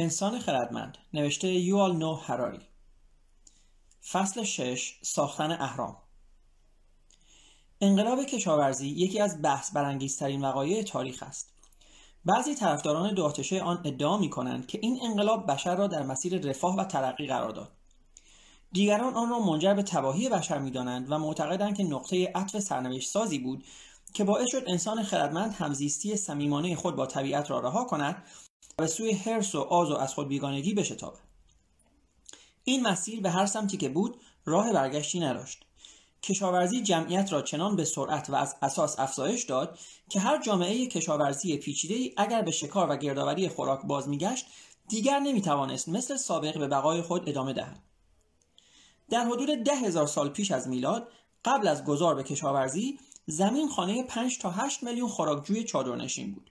انسان خردمند نوشته یوال نو هراری. فصل شش ساختن اهرام. انقلاب کشاورزی یکی از بحث برانگیزترین وقایع تاریخ است. بعضی طرفداران دو آن ادعا می کنند که این انقلاب بشر را در مسیر رفاه و ترقی قرار داد. دیگران آن را منجر به تباهی بشر می‌دانند و معتقدند که نقطه عطف سرنوشت سازی بود که باعث شد انسان خردمند همزیستی صمیمانه خود با طبیعت را رها کند و سوی حرس و آز و از خود بیگانگی بشتابد این مسیر به هر سمتی که بود راه برگشتی نداشت. کشاورزی جمعیت را چنان به سرعت و از اساس افزایش داد که هر جامعه کشاورزی پیچیده اگر به شکار و گردآوری خوراک باز میگشت دیگر نمی‌توانست مثل سابق به بقای خود ادامه دهد. در حدود ده هزار سال پیش از میلاد قبل از گذار به کشاورزی زمین خانه 5 تا 8 میلیون خوراکجوی چادرنشین بود.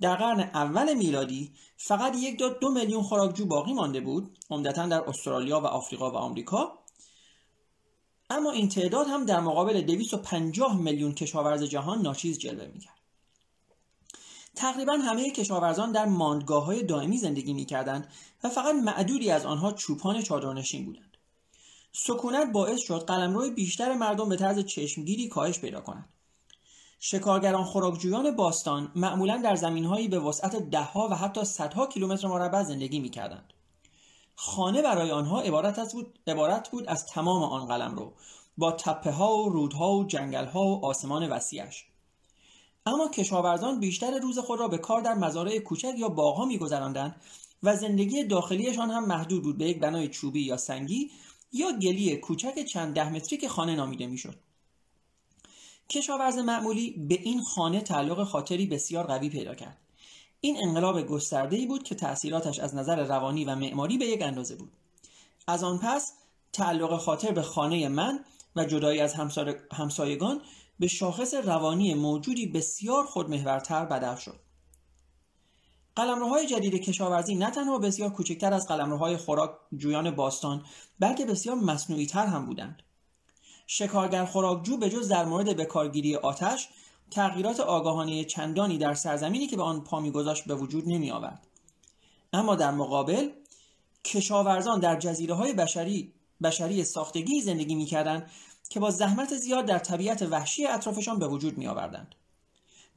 در قرن اول میلادی فقط یک تا دو میلیون خوراکجو باقی مانده بود عمدتا در استرالیا و آفریقا و آمریکا. اما این تعداد هم در مقابل 250 میلیون کشاورز جهان ناچیز جلوه می‌کرد. تقریبا همه کشاورزان در ماندگاه های دائمی زندگی می‌کردند و فقط معدودی از آنها چوپان چادرنشین بودند. سکونت باعث شد قلمرو بیشتر مردم به طرز چشمگیری کاهش پیدا کنند. شکارگران خوراکجویان باستان معمولا در زمینهایی به وسعت دهها و حتی صدها کیلومتر مربع زندگی می‌کردند. خانه برای آنها عبارت, از بود، عبارت بود از تمام آن قلم رو با تپه ها و رودها و جنگل ها و آسمان وسیعش. اما کشاورزان بیشتر روز خود را به کار در مزارع کوچک یا باغها میگذراندند و زندگی داخلیشان هم محدود بود به یک بنای چوبی یا سنگی یا گلی کوچک چند ده متری که خانه نامیده می‌شد. کشاورز معمولی به این خانه تعلق خاطری بسیار قوی پیدا کرد. این انقلاب گسترده بود که تأثیراتش از نظر روانی و معماری به یک اندازه بود. از آن پس تعلق خاطر به خانه من و جدایی از همسایگان به شاخص روانی موجودی بسیار خودمحورتر بدل شد. قلمروهای جدید کشاورزی نه تنها بسیار کوچکتر از قلمروهای خوراک جویان باستان بلکه بسیار مصنوعی تر هم بودند. شکارگر خوراکجو به جز در مورد بکارگیری آتش تغییرات آگاهانه چندانی در سرزمینی که به آن پا میگذاشت به وجود نمی آورد. اما در مقابل کشاورزان در جزیره های بشری, بشری ساختگی زندگی می‌کردند که با زحمت زیاد در طبیعت وحشی اطرافشان به وجود می آوردند.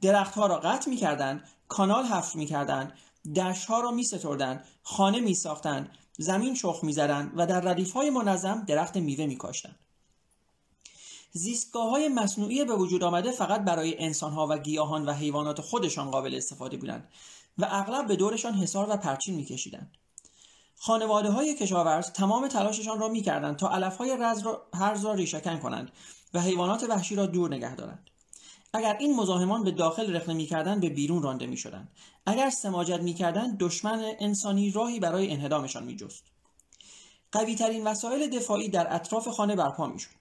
درختها را قطع می کردند، کانال حفر می کردند، ها را می ستردند، خانه می ساختند، زمین شخ می زدند و در ردیف های منظم درخت میوه می کاشتند. زیستگاه های مصنوعی به وجود آمده فقط برای انسانها و گیاهان و حیوانات خودشان قابل استفاده بودند و اغلب به دورشان حصار و پرچین میکشیدند. خانواده های کشاورز تمام تلاششان را می‌کردند تا علف های رز را هرز را ریشهکن کنند و حیوانات وحشی را دور نگه دارند. اگر این مزاحمان به داخل رخنه می‌کردند به بیرون رانده می‌شدند. اگر سماجت می‌کردند دشمن انسانی راهی برای انهدامشان میجست. قویترین وسایل دفاعی در اطراف خانه برپا می‌شد.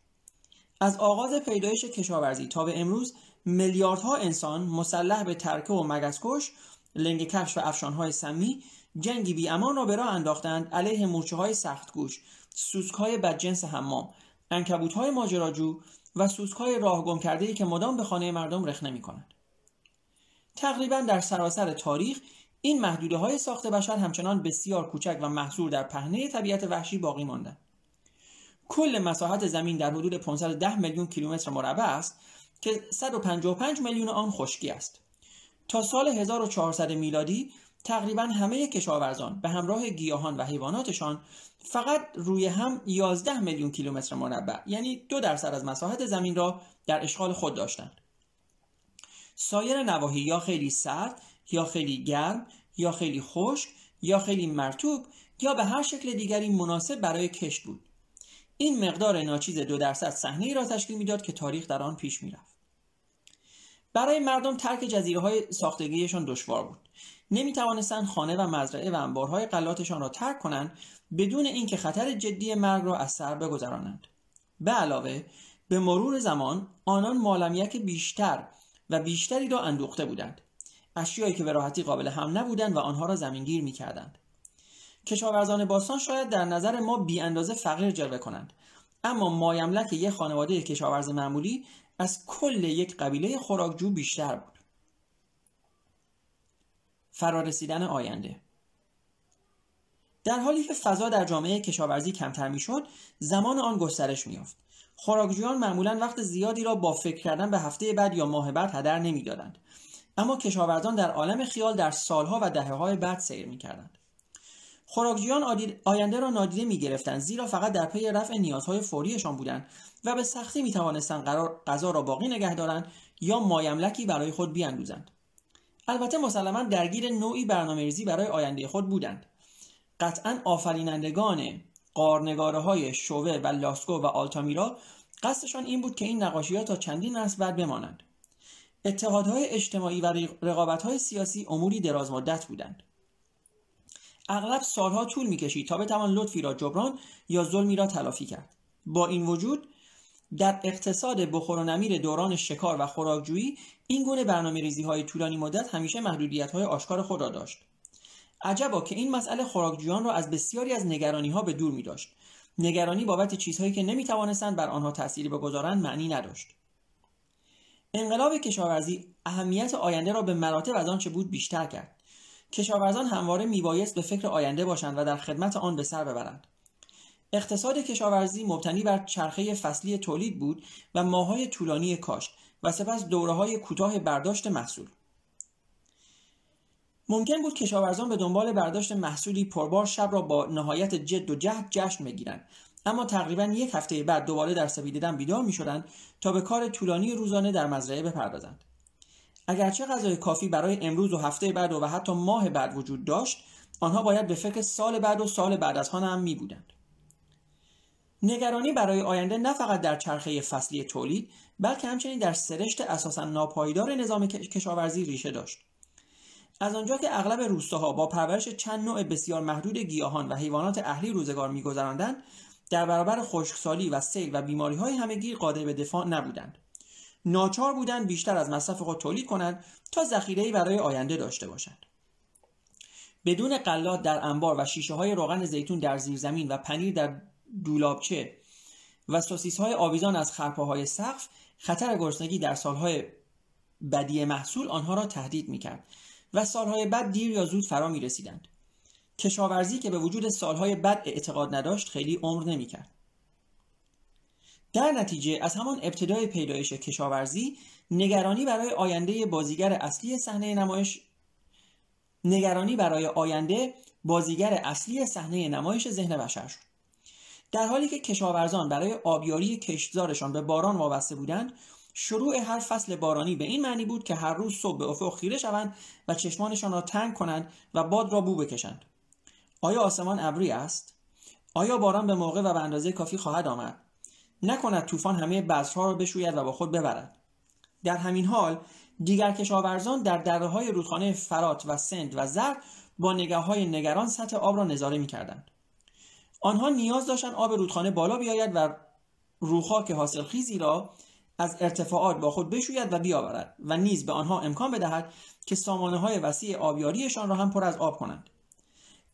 از آغاز پیدایش کشاورزی تا به امروز میلیاردها انسان مسلح به ترکه و مگسکش لنگ کفش و افشانهای سمی جنگی بی امان را به راه انداختند علیه مورچه های سخت گوش سوسک های بدجنس حمام انکبوت های ماجراجو و سوسک های راه گم کرده که مدام به خانه مردم رخنه می کنند. تقریبا در سراسر تاریخ این محدوده های ساخت بشر همچنان بسیار کوچک و محصور در پهنه طبیعت وحشی باقی ماندند. کل مساحت زمین در حدود 510 میلیون کیلومتر مربع است که 155 میلیون آن خشکی است. تا سال 1400 میلادی تقریبا همه کشاورزان به همراه گیاهان و حیواناتشان فقط روی هم 11 میلیون کیلومتر مربع یعنی دو درصد از مساحت زمین را در اشغال خود داشتند. سایر نواحی یا خیلی سرد یا خیلی گرم یا خیلی خشک یا خیلی مرتوب یا به هر شکل دیگری مناسب برای کشت بود. این مقدار ناچیز دو درصد صحنه را تشکیل می‌داد که تاریخ در آن پیش می‌رفت. برای مردم ترک جزیره های ساختگیشان دشوار بود. نمی توانستند خانه و مزرعه و انبارهای قلاتشان را ترک کنند بدون اینکه خطر جدی مرگ را از سر بگذرانند. به علاوه به مرور زمان آنان مالمیک بیشتر و بیشتری را اندوخته بودند. اشیایی که به راحتی قابل هم نبودند و آنها را زمینگیر می‌کردند. کشاورزان باستان شاید در نظر ما بی اندازه فقیر جلوه کنند. اما مایملک یک خانواده کشاورز معمولی از کل یک قبیله خوراکجو بیشتر بود. فرارسیدن آینده. در حالی که فضا در جامعه کشاورزی کمتر می‌شد زمان آن گسترش میافت خوراکجویان معمولا وقت زیادی را با فکر کردن به هفته بعد یا ماه بعد هدر نمی‌دادند. اما کشاورزان در عالم خیال در سالها و دهه های بعد سیر می‌کردند. خوراکجویان آینده را نادیده می‌گرفتند زیرا فقط در پی رفع نیازهای فوریشان بودند و به سختی می توانستند غذا را باقی نگه دارند یا مایملکی برای خود بیاندوزند. البته مسلما درگیر نوعی برنامه برای آینده خود بودند. قطعا آفرینندگان قارنگاره های شوه و لاسکو و آلتامیرا قصدشان این بود که این نقاشی ها تا چندین نسل بعد بمانند. اتحادهای اجتماعی و رقابتهای سیاسی اموری دراز مدت بودند. اغلب سالها طول می‌کشید تا بتوان لطفی را جبران یا ظلمی را تلافی کرد. با این وجود در اقتصاد بخور و نمیر دوران شکار و خوراکجویی این گونه برنامه ریزی های طولانی مدت همیشه محدودیت های آشکار خود را داشت. عجبا که این مسئله خوراکجویان را از بسیاری از نگرانی ها به دور می داشت نگرانی بابت چیزهایی که نمی توانستند بر آنها تأثیری بگذارند معنی نداشت. انقلاب کشاورزی اهمیت آینده را به مراتب از آنچه بود بیشتر کرد. کشاورزان همواره میبایست به فکر آینده باشند و در خدمت آن به سر ببرند. اقتصاد کشاورزی مبتنی بر چرخه فصلی تولید بود و ماهای طولانی کاشت و سپس دوره های کوتاه برداشت محصول. ممکن بود کشاورزان به دنبال برداشت محصولی پربار شب را با نهایت جد و جهد جشن بگیرند. اما تقریبا یک هفته بعد دوباره در سپیددم بیدار می شدند تا به کار طولانی روزانه در مزرعه بپردازند. اگرچه غذای کافی برای امروز و هفته بعد و, و حتی ماه بعد وجود داشت آنها باید به فکر سال بعد و سال بعد از آن هم می بودند. نگرانی برای آینده نه فقط در چرخه فصلی تولید بلکه همچنین در سرشت اساسا ناپایدار نظام کشاورزی ریشه داشت از آنجا که اغلب روستاها با پرورش چند نوع بسیار محدود گیاهان و حیوانات اهلی روزگار میگذراندند در برابر خشکسالی و سیل و بیماری های همگیر قادر به دفاع نبودند ناچار بودند بیشتر از مصرف خود تولید کنند تا ذخیره‌ای برای آینده داشته باشند بدون قلات در انبار و شیشه های روغن زیتون در زیرزمین و پنیر در دولابچه و سوسیس های آویزان از خرپاهای سقف خطر گرسنگی در سالهای بدی محصول آنها را تهدید می‌کرد و سالهای بعد دیر یا زود فرا می رسیدند. کشاورزی که به وجود سالهای بد اعتقاد نداشت خیلی عمر نمی‌کرد. در نتیجه از همان ابتدای پیدایش کشاورزی نگرانی برای آینده بازیگر اصلی صحنه نمایش نگرانی برای آینده بازیگر اصلی صحنه نمایش ذهن بشر شد. در حالی که کشاورزان برای آبیاری کشتزارشان به باران وابسته بودند شروع هر فصل بارانی به این معنی بود که هر روز صبح به افق خیره شوند و چشمانشان را تنگ کنند و باد را بو بکشند. آیا آسمان ابری است؟ آیا باران به موقع و به اندازه کافی خواهد آمد؟ نکند طوفان همه بذرها را بشوید و با خود ببرد در همین حال دیگر کشاورزان در دره های رودخانه فرات و سند و زر با نگاه های نگران سطح آب را نظاره می کردند. آنها نیاز داشتند آب رودخانه بالا بیاید و روخاک حاصل خیزی را از ارتفاعات با خود بشوید و بیاورد و نیز به آنها امکان بدهد که سامانه های وسیع آبیاریشان را هم پر از آب کنند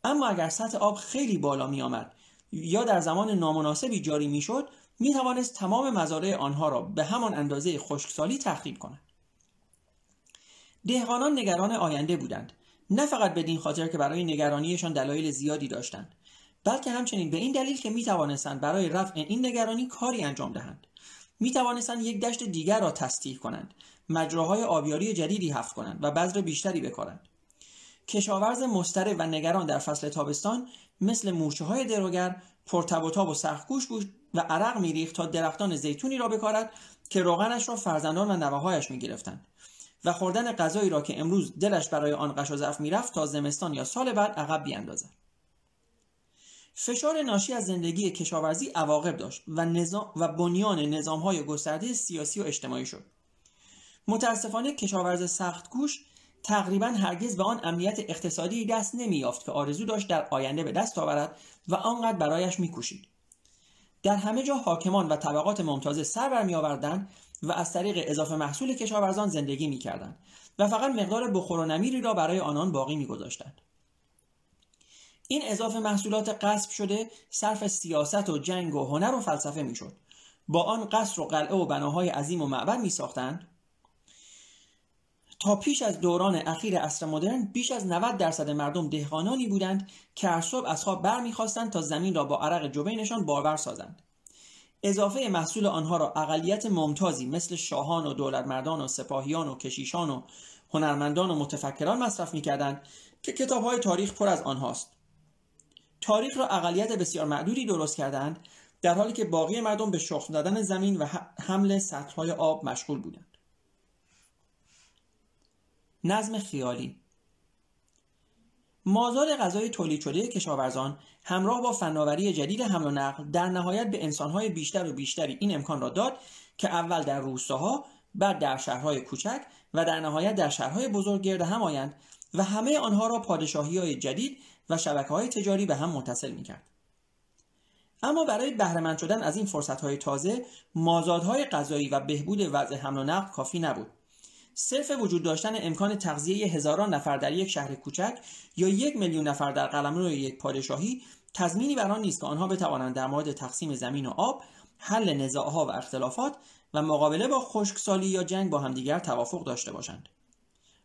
اما اگر سطح آب خیلی بالا می آمد یا در زمان نامناسبی جاری می شد می توانست تمام مزارع آنها را به همان اندازه خشکسالی تخریب کند. دهقانان نگران آینده بودند. نه فقط بدین خاطر که برای نگرانیشان دلایل زیادی داشتند بلکه همچنین به این دلیل که می توانستند برای رفع این نگرانی کاری انجام دهند. می توانستند یک دشت دیگر را تصدیح کنند مجراهای آبیاری جدیدی حفظ کنند و بذر بیشتری بکارند. کشاورز مستره و نگران در فصل تابستان مثل مورچه های دروگر پرتب و تاب و سخکوش بود و عرق میریخت تا درختان زیتونی را بکارد که روغنش را فرزندان و نوههایش می‌گرفتند. و خوردن غذایی را که امروز دلش برای آن قش و ضعف می‌رفت تا زمستان یا سال بعد عقب بیاندازد. فشار ناشی از زندگی کشاورزی عواقب داشت و, نظام و بنیان نظام های گسترده سیاسی و اجتماعی شد. متاسفانه کشاورز سخت گوش تقریبا هرگز به آن امنیت اقتصادی دست نمییافت که آرزو داشت در آینده به دست آورد و آنقدر برایش میکوشید. در همه جا حاکمان و طبقات ممتازه سر برمیآوردند و از طریق اضافه محصول کشاورزان زندگی می‌کردند و فقط مقدار بخور و نمیری را برای آنان باقی میگذاشتند. این اضافه محصولات قصب شده صرف سیاست و جنگ و هنر و فلسفه می‌شد. با آن قصر و قلعه و بناهای عظیم و معبد می ساختند تا پیش از دوران اخیر عصر مدرن بیش از 90 درصد مردم دهقانانی بودند که هر صبح از خواب برمیخواستند تا زمین را با عرق جبینشان بارور سازند. اضافه محصول آنها را اقلیت ممتازی مثل شاهان و دولتمردان و سپاهیان و کشیشان و هنرمندان و متفکران مصرف می‌کردند که کتابهای تاریخ پر از آنهاست. تاریخ را اقلیت بسیار معدودی درست کردند در حالی که باقی مردم به شخم دادن زمین و حمل سطرهای آب مشغول بودند. نظم خیالی مازاد غذای تولید شده کشاورزان همراه با فناوری جدید حمل و نقل در نهایت به انسانهای بیشتر و بیشتری این امکان را داد که اول در روستاها بعد در شهرهای کوچک و در نهایت در شهرهای بزرگ گرد هم آیند و همه آنها را پادشاهی های جدید و شبکه های تجاری به هم متصل می کرد. اما برای بهرهمند شدن از این فرصت های تازه مازادهای غذایی و بهبود وضع حمل و نقل کافی نبود صرف وجود داشتن امکان تغذیه هزاران نفر در یک شهر کوچک یا یک میلیون نفر در قلمرو یک پادشاهی تضمینی بر آن نیست که آنها بتوانند در مورد تقسیم زمین و آب حل نزاعها و اختلافات و مقابله با خشکسالی یا جنگ با همدیگر توافق داشته باشند.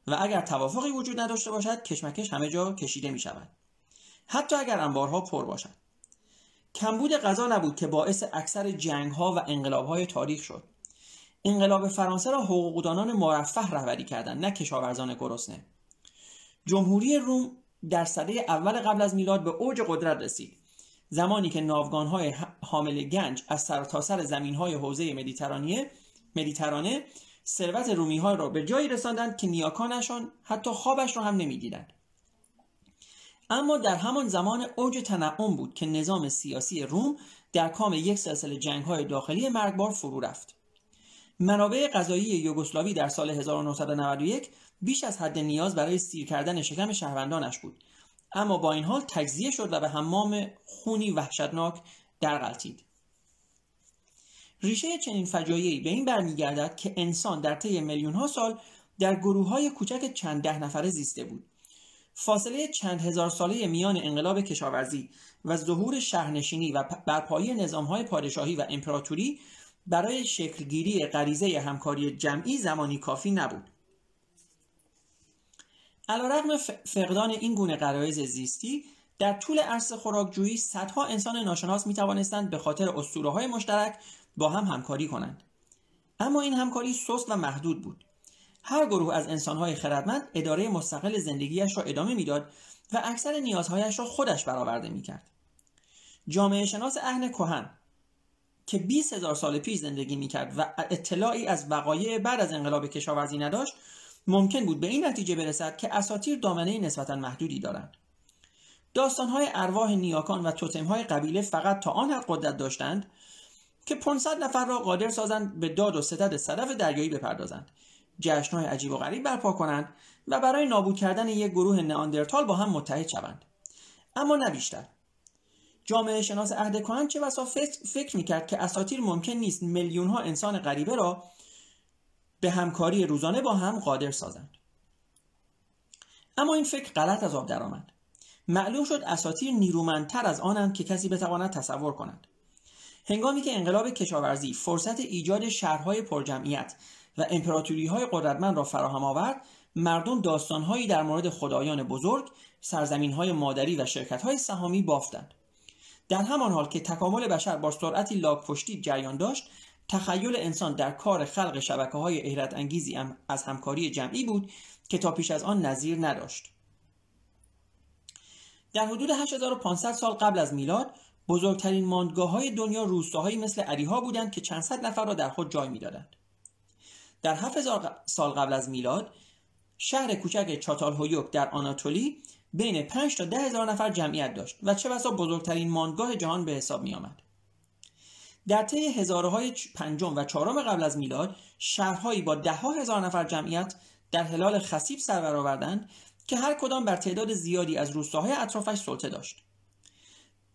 و اگر توافقی وجود نداشته باشد کشمکش همه جا کشیده می شود حتی اگر انبارها پر باشد. کمبود غذا نبود که باعث اکثر جنگ ها و انقلاب های تاریخ شد. انقلاب فرانسه را حقوقدانان مرفه رهبری کردند نه کشاورزان گرسنه. جمهوری روم در سده اول قبل از میلاد به اوج قدرت رسید. زمانی که ناوگانهای حامل گنج از سرتاسر سر زمینهای حوزه مدیترانه مدیترانه ثروت رومی ها را به جایی رساندند که نیاکانشان حتی خوابش را هم نمی‌دیدند. اما در همان زمان اوج تنعم بود که نظام سیاسی روم در کام یک سلسله جنگ های داخلی مرگبار فرو رفت. منابع غذایی یوگسلاوی در سال 1991 بیش از حد نیاز برای سیر کردن شکم شهروندانش بود. اما با این حال تجزیه شد و به حمام خونی وحشتناک درغلطید ریشه چنین فجایعی به این برمیگردد که انسان در طی میلیون ها سال در گروه های کوچک چند ده نفره زیسته بود. فاصله چند هزار ساله میان انقلاب کشاورزی و ظهور شهرنشینی و برپایی نظامهای پادشاهی و امپراتوری برای شکلگیری غریزه همکاری جمعی زمانی کافی نبود. علیرغم فقدان این گونه غرایز زیستی در طول عرصه خوراکجویی صدها انسان ناشناس می توانستند به خاطر اسطوره های مشترک با هم همکاری کنند. اما این همکاری سست و محدود بود. هر گروه از انسانهای خردمند اداره مستقل زندگیش را ادامه می‌داد و اکثر نیازهایش را خودش برآورده می‌کرد. جامعه شناس اهل کهن که 20 هزار سال پیش زندگی می‌کرد و اطلاعی از وقایع بعد از انقلاب کشاورزی نداشت ممکن بود به این نتیجه برسد که اساتیر دامنه نسبتا محدودی دارند. داستانهای ارواح نیاکان و توتمهای قبیله فقط تا آن حد قدرت داشتند که 500 نفر را قادر سازند به داد و ستد صدف دریایی بپردازند جشنهای عجیب و غریب برپا کنند و برای نابود کردن یک گروه نئاندرتال با هم متحد شوند. اما نه بیشتر. جامعه شناس عهد کهن چه بسا فکر می‌کرد که اساتیر ممکن نیست میلیون ها انسان غریبه را به همکاری روزانه با هم قادر سازند. اما این فکر غلط از آب درآمد. معلوم شد اساتیر نیرومندتر از آنند که کسی بتواند تصور کند. هنگامی که انقلاب کشاورزی فرصت ایجاد شهرهای پرجمعیت و امپراتوری های قدرتمند را فراهم آورد مردم داستانهایی در مورد خدایان بزرگ سرزمین های مادری و شرکت های سهامی بافتند. در همان حال که تکامل بشر با سرعتی لاک پشتی جریان داشت تخیل انسان در کار خلق شبکه های ایرت انگیزی از همکاری جمعی بود که تا پیش از آن نظیر نداشت. در حدود 8500 سال قبل از میلاد بزرگترین ماندگاه های دنیا روستاهایی مثل عریها بودند که چند صد نفر را در خود جای می‌دادند. در 7000 سال قبل از میلاد شهر کوچک چاتال هویوک در آناتولی بین 5 تا 10 هزار نفر جمعیت داشت و چه بسا بزرگترین ماندگاه جهان به حساب می آمد. در طی هزارهای پنجم و چهارم قبل از میلاد شهرهایی با ده هزار نفر جمعیت در هلال خسیب سر برآوردند که هر کدام بر تعداد زیادی از روستاهای اطرافش سلطه داشت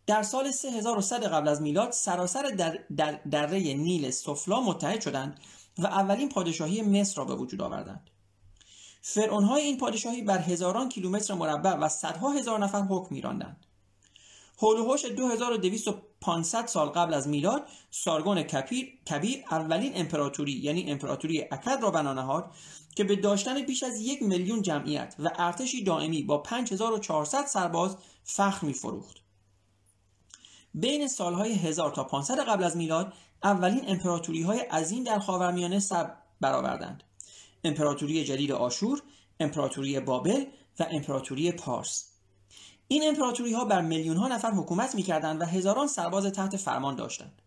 در سال 3100 قبل از میلاد سراسر در, در دره نیل سفلا متحد شدند و اولین پادشاهی مصر را به وجود آوردند فرعونهای این پادشاهی بر هزاران کیلومتر مربع و صدها هزار نفر حکم میراندند حول و 2200 سال قبل از میلاد سارگون کبیر, کبیر اولین امپراتوری یعنی امپراتوری اکد را بنا نهاد که به داشتن بیش از یک میلیون جمعیت و ارتشی دائمی با 5400 سرباز فخر میفروخت. بین سالهای 1000 تا 500 قبل از میلاد اولین امپراتوری های عظیم در خاورمیانه سر برآوردند. امپراتوری جدید آشور، امپراتوری بابل و امپراتوری پارس. این امپراتوری ها بر میلیون ها نفر حکومت می‌کردند و هزاران سرباز تحت فرمان داشتند.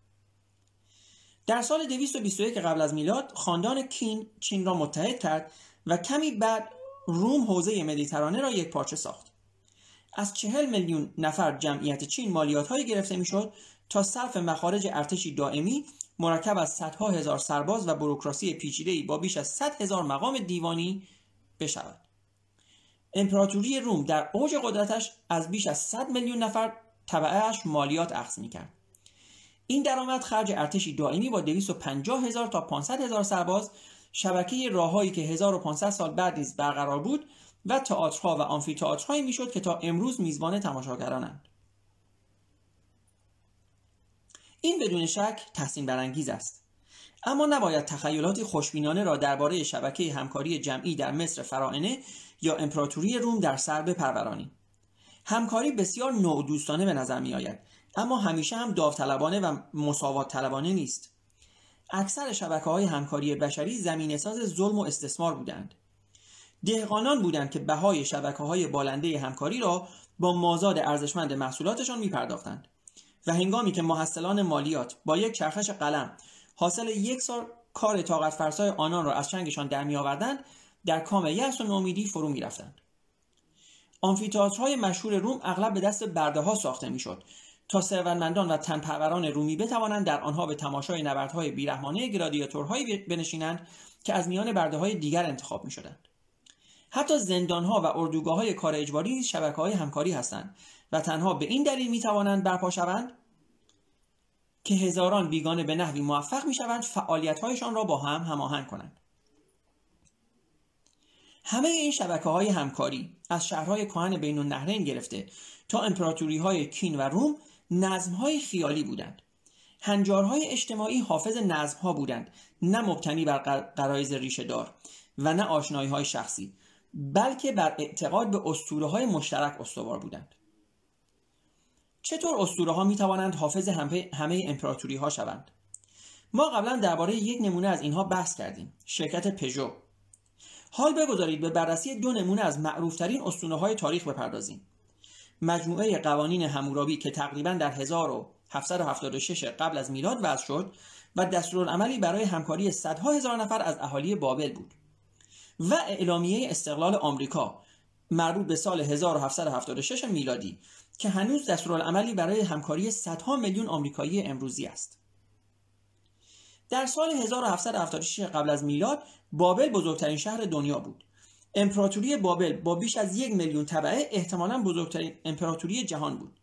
در سال 221 قبل از میلاد خاندان کین چین را متحد کرد و کمی بعد روم حوزه مدیترانه را یک پارچه ساخت. از چهل میلیون نفر جمعیت چین مالیات های گرفته می‌شد تا صرف مخارج ارتشی دائمی مرکب از صدها هزار سرباز و بروکراسی پیچیده‌ای با بیش از 100 هزار مقام دیوانی بشود. امپراتوری روم در اوج قدرتش از بیش از 100 میلیون نفر تبعهش مالیات اخذ می‌کرد. این درآمد خرج ارتشی دائمی با 250 هزار تا 500 هزار سرباز شبکه راههایی که 1500 سال بعد نیز برقرار بود و تئاترها و آمفی‌تئاترهایی می‌شد که تا امروز میزبان تماشاگرانند. این بدون شک تحسین برانگیز است. اما نباید تخیلات خوشبینانه را درباره شبکه همکاری جمعی در مصر فرائنه یا امپراتوری روم در سر بپرورانیم. همکاری بسیار نوع دوستانه به نظر می آید اما همیشه هم داوطلبانه و مساوات طلبانه نیست. اکثر شبکه های همکاری بشری زمین ساز ظلم و استثمار بودند. دهقانان بودند که بهای شبکه های بالنده همکاری را با مازاد ارزشمند محصولاتشان می پرداختند. و هنگامی که محصلان مالیات با یک چرخش قلم حاصل یک سال کار طاقت فرسای آنان را از چنگشان در در کام یأس و نومیدی فرو می رفتند. آمفیتاترهای مشهور روم اغلب به دست برده ها ساخته می‌شد تا ثروتمندان و تنپروران رومی بتوانند در آنها به تماشای نبردهای بیرحمانه گرادیاتورهایی بنشینند که از میان برده های دیگر انتخاب می شدند. حتی زندانها و اردوگاه های کار اجباری شبکه های همکاری هستند و تنها به این دلیل می توانند برپا شوند که هزاران بیگانه به نحوی موفق می شوند فعالیت هایشان را با هم هماهنگ کنند. همه این شبکه های همکاری از شهرهای کهن بین النهرین گرفته تا امپراتوری های کین و روم نظم های خیالی بودند. هنجارهای اجتماعی حافظ نظم ها بودند نه مبتنی بر قرایز ریشه دار و نه آشنایی های شخصی بلکه بر اعتقاد به اسطوره های مشترک استوار بودند. چطور اسطوره ها می توانند حافظ همه امپراتوری ها شوند؟ ما قبلا درباره یک نمونه از اینها بحث کردیم شرکت پژو حال بگذارید به بررسی دو نمونه از معروفترین اسطوره های تاریخ بپردازیم مجموعه قوانین همورابی که تقریبا در 1776 قبل از میلاد وضع شد و دستورالعملی برای همکاری صدها هزار نفر از اهالی بابل بود و اعلامیه استقلال آمریکا مربوط به سال 1776 میلادی که هنوز دستورالعملی برای همکاری صدها میلیون آمریکایی امروزی است. در سال 1776 قبل از میلاد بابل بزرگترین شهر دنیا بود. امپراتوری بابل با بیش از یک میلیون طبعه احتمالا بزرگترین امپراتوری جهان بود.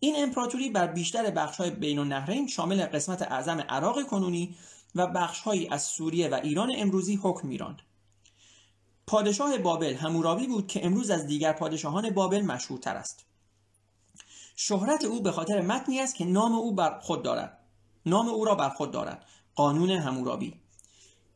این امپراتوری بر بیشتر بخش‌های بین النهرین شامل قسمت اعظم عراق کنونی و بخش‌هایی از سوریه و ایران امروزی حکم میراند. پادشاه بابل همورابی بود که امروز از دیگر پادشاهان بابل مشهورتر است. شهرت او به خاطر متنی است که نام او بر خود دارد نام او را بر خود دارد قانون همورابی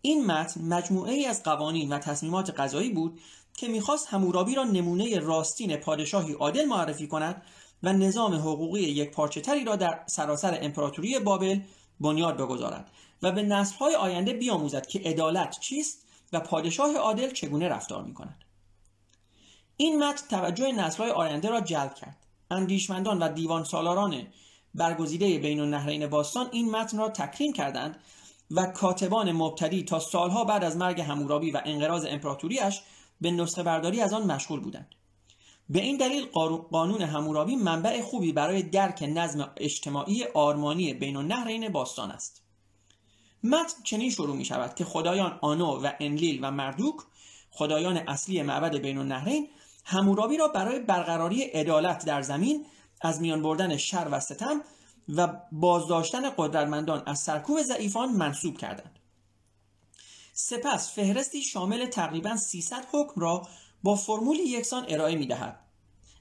این متن مجموعه ای از قوانین و تصمیمات قضایی بود که می‌خواست همورابی را نمونه راستین پادشاهی عادل معرفی کند و نظام حقوقی یک پارچه تری را در سراسر امپراتوری بابل بنیاد بگذارد و به نسلهای آینده بیاموزد که عدالت چیست و پادشاه عادل چگونه رفتار می کند. این متن توجه نسلهای آینده را جلب کرد. اندیشمندان و دیوان سالاران برگزیده بین النهرین باستان این متن را تکریم کردند و کاتبان مبتدی تا سالها بعد از مرگ همورابی و انقراض امپراتوریش به نسخه برداری از آن مشغول بودند. به این دلیل قانون همورابی منبع خوبی برای درک نظم اجتماعی آرمانی بین النهرین باستان است. متن چنین شروع می شود که خدایان آنو و انلیل و مردوک خدایان اصلی معبد بین النهرین همورابی را برای برقراری عدالت در زمین از میان بردن شر و ستم و بازداشتن قدرتمندان از سرکوب ضعیفان منصوب کردند. سپس فهرستی شامل تقریبا 300 حکم را با فرمولی یکسان ارائه می دهد.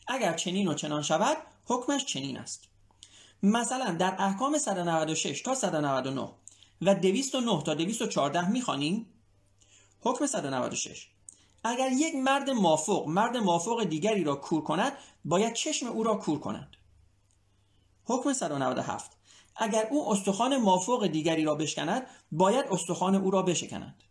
اگر چنین و چنان شود حکمش چنین است. مثلا در احکام 196 تا 199 و 209 تا 214 می‌خوانیم؟ حکم 196 اگر یک مرد مافوق مرد مافوق دیگری را کور کند باید چشم او را کور کند. حکم 197 اگر او استخوان مافوق دیگری را بشکند باید استخوان او را بشکند.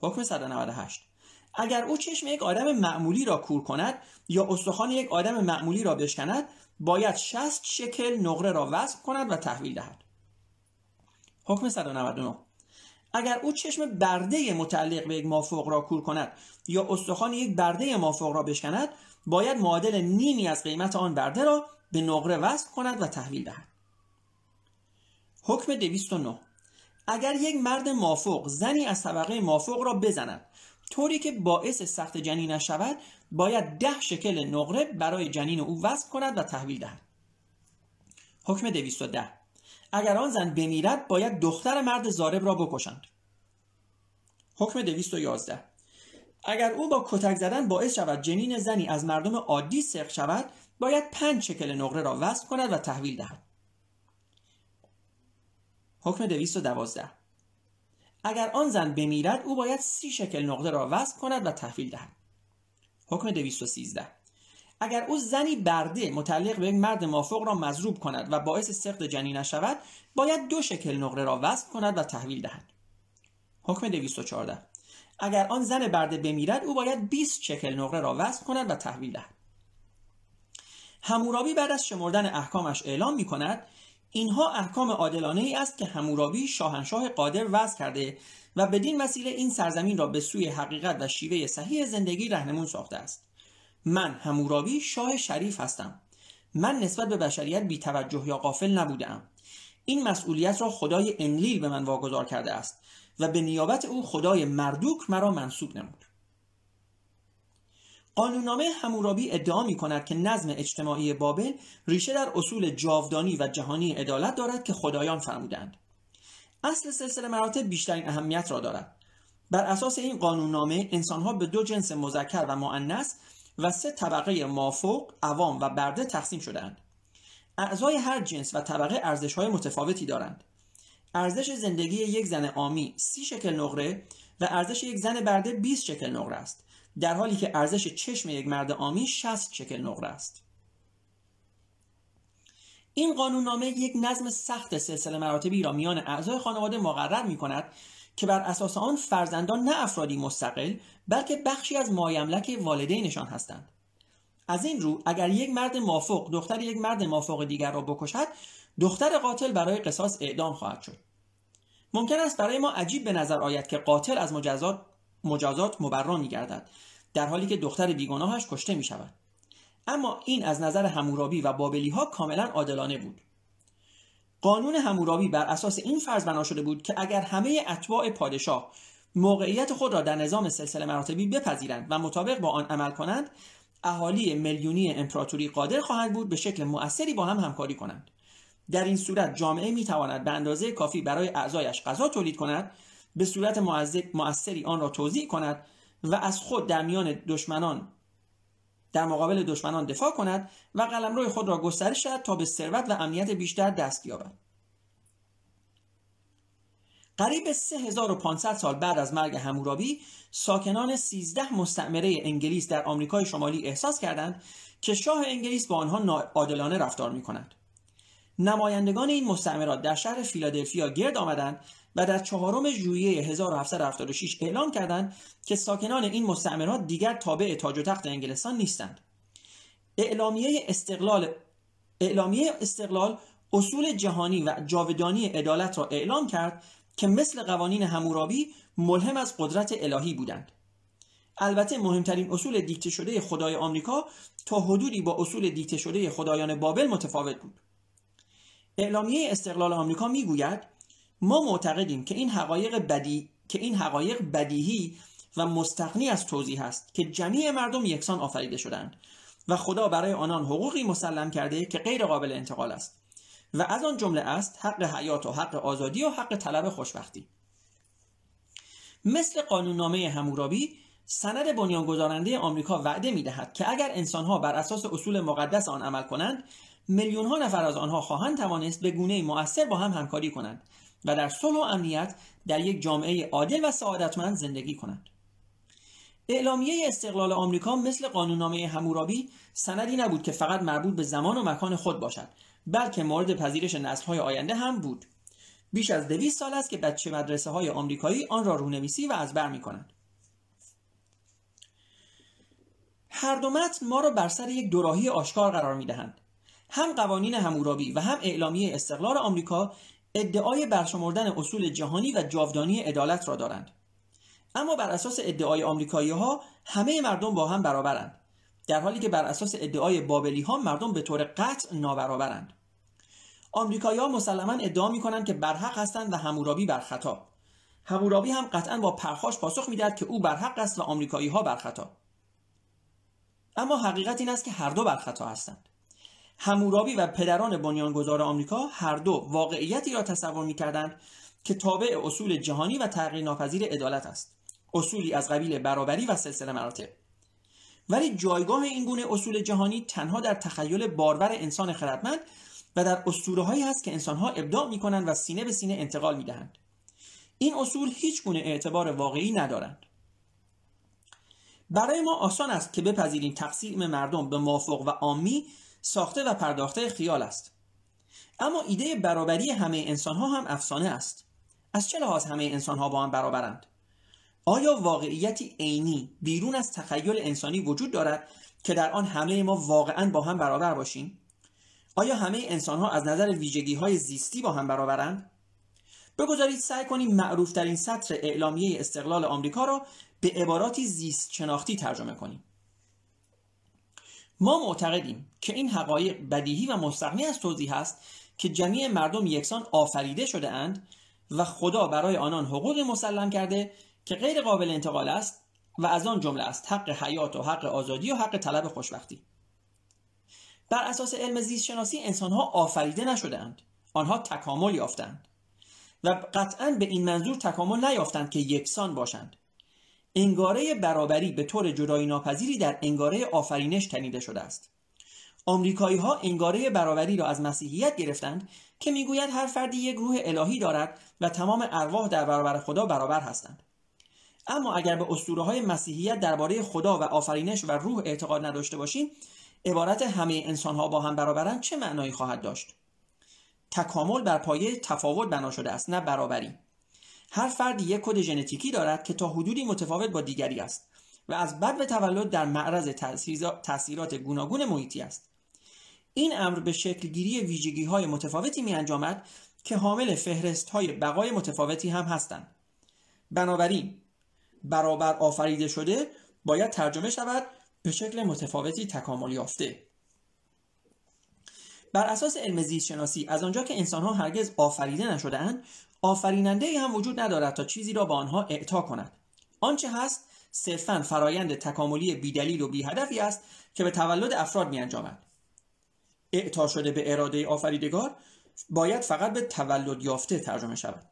حکم 198 اگر او چشم یک آدم معمولی را کور کند یا استخوان یک آدم معمولی را بشکند باید 60 شکل نقره را وصل کند و تحویل دهد. حکم 199 اگر او چشم برده متعلق به یک مافوق را کور کند یا استخوان یک برده مافوق را بشکند باید معادل نیمی از قیمت آن برده را به نقره وصل کند و تحویل دهد. حکم 209 اگر یک مرد مافوق زنی از طبقه مافوق را بزند طوری که باعث سخت جنین شود باید ده شکل نقره برای جنین او وصل کند و تحویل دهد. حکم 210 اگر آن زن بمیرد باید دختر مرد زارب را بکشند. حکم 211 اگر او با کتک زدن باعث شود جنین زنی از مردم عادی سرق شود باید پنج شکل نقره را وصل کند و تحویل دهد. حکم 212 اگر آن زن بمیرد او باید سی شکل نقره را وصل کند و تحویل دهد. حکم 213 اگر او زنی برده متعلق به یک مرد مافوق را مضروب کند و باعث سقط جنین شود باید دو شکل نقره را وصل کند و تحویل دهد. حکم 214 اگر آن زن برده بمیرد او باید 20 شکل نقره را وصل کند و تحویل دهد. همورابی بعد از شمردن احکامش اعلام می کند اینها احکام عادلانه ای است که همورابی شاهنشاه قادر وضع کرده و بدین وسیله این سرزمین را به سوی حقیقت و شیوه صحیح زندگی رهنمون ساخته است. من همورابی شاه شریف هستم. من نسبت به بشریت بی توجه یا قافل نبودم این مسئولیت را خدای انلیل به من واگذار کرده است و به نیابت او خدای مردوک مرا منصوب نمود. قانوننامه همورابی ادعا می کند که نظم اجتماعی بابل ریشه در اصول جاودانی و جهانی عدالت دارد که خدایان فرمودند اصل سلسله مراتب بیشترین اهمیت را دارد. بر اساس این قانوننامه انسانها به دو جنس مذکر و مؤنث و سه طبقه مافوق، عوام و برده تقسیم شدهاند. اعضای هر جنس و طبقه ارزش های متفاوتی دارند. ارزش زندگی یک زن آمی سی شکل نقره و ارزش یک زن برده 20 شکل نقره است. در حالی که ارزش چشم یک مرد آمی 60 شکل نقره است. این قانوننامه یک نظم سخت سلسله مراتبی را میان اعضای خانواده مقرر می کند که بر اساس آن فرزندان نه افرادی مستقل بلکه بخشی از مایملک والدینشان هستند. از این رو اگر یک مرد مافوق دختر یک مرد مافوق دیگر را بکشد دختر قاتل برای قصاص اعدام خواهد شد. ممکن است برای ما عجیب به نظر آید که قاتل از مجازات مجازات مبرا می گردد در حالی که دختر بیگناهش کشته می شود اما این از نظر همورابی و بابلی ها کاملا عادلانه بود. قانون همورابی بر اساس این فرض بنا شده بود که اگر همه اتباع پادشاه موقعیت خود را در نظام سلسله مراتبی بپذیرند و مطابق با آن عمل کنند اهالی میلیونی امپراتوری قادر خواهند بود به شکل مؤثری با هم همکاری کنند. در این صورت جامعه می تواند به اندازه کافی برای اعضایش غذا تولید کند به صورت مؤثری آن را توضیح کند و از خود در میان دشمنان در مقابل دشمنان دفاع کند و قلمرو خود را گسترش دهد تا به ثروت و امنیت بیشتر دست یابد قریب 3500 سال بعد از مرگ همورابی ساکنان 13 مستعمره انگلیس در آمریکای شمالی احساس کردند که شاه انگلیس با آنها عادلانه رفتار می کند. نمایندگان این مستعمرات در شهر فیلادلفیا گرد آمدند و در چهارم ژوئیه 1776 اعلام کردند که ساکنان این مستعمرات دیگر تابع تاج و تخت انگلستان نیستند. اعلامیه استقلال اعلامیه استقلال اصول جهانی و جاودانی عدالت را اعلام کرد که مثل قوانین همورابی ملهم از قدرت الهی بودند. البته مهمترین اصول دیکته شده خدای آمریکا تا حدودی با اصول دیکته شده خدایان بابل متفاوت بود. اعلامیه استقلال آمریکا می‌گوید ما معتقدیم که این حقایق بدی که این حقایق بدیهی و مستقنی از توضیح است که جمیع مردم یکسان آفریده شدند و خدا برای آنان حقوقی مسلم کرده که غیر قابل انتقال است و از آن جمله است حق حیات و حق آزادی و حق طلب خوشبختی. مثل قانوننامه همورابی سند بنیانگذارنده آمریکا وعده می‌دهد که اگر انسانها بر اساس اصول مقدس آن عمل کنند میلیون ها نفر از آنها خواهند توانست به گونه مؤثر با هم همکاری کنند و در صلح و امنیت در یک جامعه عادل و سعادتمند زندگی کنند اعلامیه استقلال آمریکا مثل قانوننامه همورابی سندی نبود که فقط مربوط به زمان و مکان خود باشد بلکه مورد پذیرش نسل‌های آینده هم بود بیش از دویست سال است که بچه مدرسه های آمریکایی آن را رونویسی و از بر می کنند. هر دو متن ما را بر سر یک دوراهی آشکار قرار می دهند. هم قوانین همورابی و هم اعلامیه استقلال آمریکا ادعای برشمردن اصول جهانی و جاودانی عدالت را دارند. اما بر اساس ادعای آمریکایی ها همه مردم با هم برابرند. در حالی که بر اساس ادعای بابلی ها مردم به طور قطع نابرابرند. آمریکایی ها مسلما ادعا می کنند که برحق هستند و همورابی بر خطا. همورابی هم قطعا با پرخاش پاسخ می‌دهد که او برحق است و آمریکایی ها بر خطا. اما حقیقت این است که هر دو بر خطا هستند. همورابی و پدران بنیانگذار آمریکا هر دو واقعیتی را تصور می‌کردند که تابع اصول جهانی و تغییر ناپذیر عدالت است اصولی از قبیل برابری و سلسله مراتب ولی جایگاه این گونه اصول جهانی تنها در تخیل بارور انسان خردمند و در اسطوره هایی هست که انسانها ابداع می کنند و سینه به سینه انتقال می دهند. این اصول هیچ گونه اعتبار واقعی ندارند. برای ما آسان است که بپذیریم تقسیم مردم به مافوق و عامی ساخته و پرداخته خیال است. اما ایده برابری همه انسان ها هم افسانه است. از چه لحاظ همه انسان ها با هم برابرند؟ آیا واقعیتی عینی بیرون از تخیل انسانی وجود دارد که در آن همه ما واقعا با هم برابر باشیم؟ آیا همه انسان ها از نظر ویژگی های زیستی با هم برابرند؟ بگذارید سعی کنیم معروف ترین سطر اعلامیه استقلال آمریکا را به عباراتی زیست شناختی ترجمه کنیم. ما معتقدیم که این حقایق بدیهی و مستغنی از توضیح است که جمیع مردم یکسان آفریده شده اند و خدا برای آنان حقوق مسلم کرده که غیر قابل انتقال است و از آن جمله است حق حیات و حق آزادی و حق طلب خوشبختی. بر اساس علم زیست شناسی انسان ها آفریده نشدهاند آنها تکامل یافتند و قطعا به این منظور تکامل نیافتند که یکسان باشند. انگاره برابری به طور جدایی ناپذیری در انگاره آفرینش تنیده شده است. آمریکایی ها انگاره برابری را از مسیحیت گرفتند که می‌گوید هر فردی یک روح الهی دارد و تمام ارواح در برابر خدا برابر هستند. اما اگر به اسطوره های مسیحیت درباره خدا و آفرینش و روح اعتقاد نداشته باشیم عبارت همه انسان ها با هم برابرند چه معنایی خواهد داشت؟ تکامل بر پایه تفاوت بنا شده است نه برابری. هر فردی یک کد ژنتیکی دارد که تا حدودی متفاوت با دیگری است و از بد به تولد در معرض تاثیرات گوناگون محیطی است. این امر به شکل گیری ویژگی های متفاوتی می انجامد که حامل فهرست های بقای متفاوتی هم هستند. بنابراین برابر آفریده شده باید ترجمه شود به شکل متفاوتی تکامل یافته. بر اساس علم زیست شناسی از آنجا که انسان ها هرگز آفریده نشده اند آفریننده هم وجود ندارد تا چیزی را به آنها اعطا کند. آنچه هست صرفا فرایند تکاملی بیدلیل و بیهدفی است که به تولد افراد می انجامد. اعطا شده به اراده آفریدگار باید فقط به تولد یافته ترجمه شود.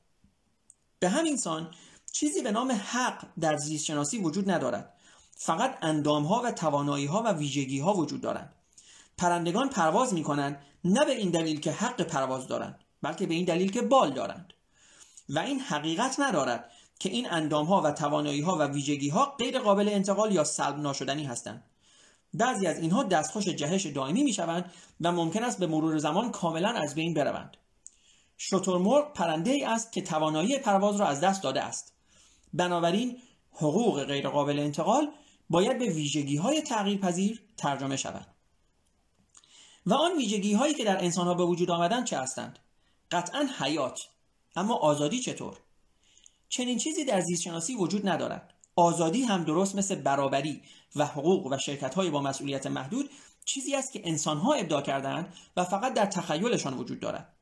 به همین سان چیزی به نام حق در زیست شناسی وجود ندارد. فقط اندام ها و توانایی ها و ویژگی ها وجود دارند. پرندگان پرواز می کنند نه به این دلیل که حق پرواز دارند بلکه به این دلیل که بال دارند. و این حقیقت ندارد که این اندام ها و توانایی ها و ویژگی ها غیر قابل انتقال یا سلب ناشدنی هستند. بعضی از اینها دستخوش جهش دائمی می شوند و ممکن است به مرور زمان کاملا از بین بروند. شترمرغ پرنده ای است که توانایی پرواز را از دست داده است. بنابراین حقوق غیرقابل انتقال باید به ویژگی های تغییر پذیر ترجمه شود. و آن ویژگی هایی که در انسان ها به وجود آمدن چه هستند؟ قطعا حیات. اما آزادی چطور؟ چنین چیزی در زیست شناسی وجود ندارد. آزادی هم درست مثل برابری و حقوق و شرکت های با مسئولیت محدود چیزی است که انسان ها ابداع کردند و فقط در تخیلشان وجود دارد.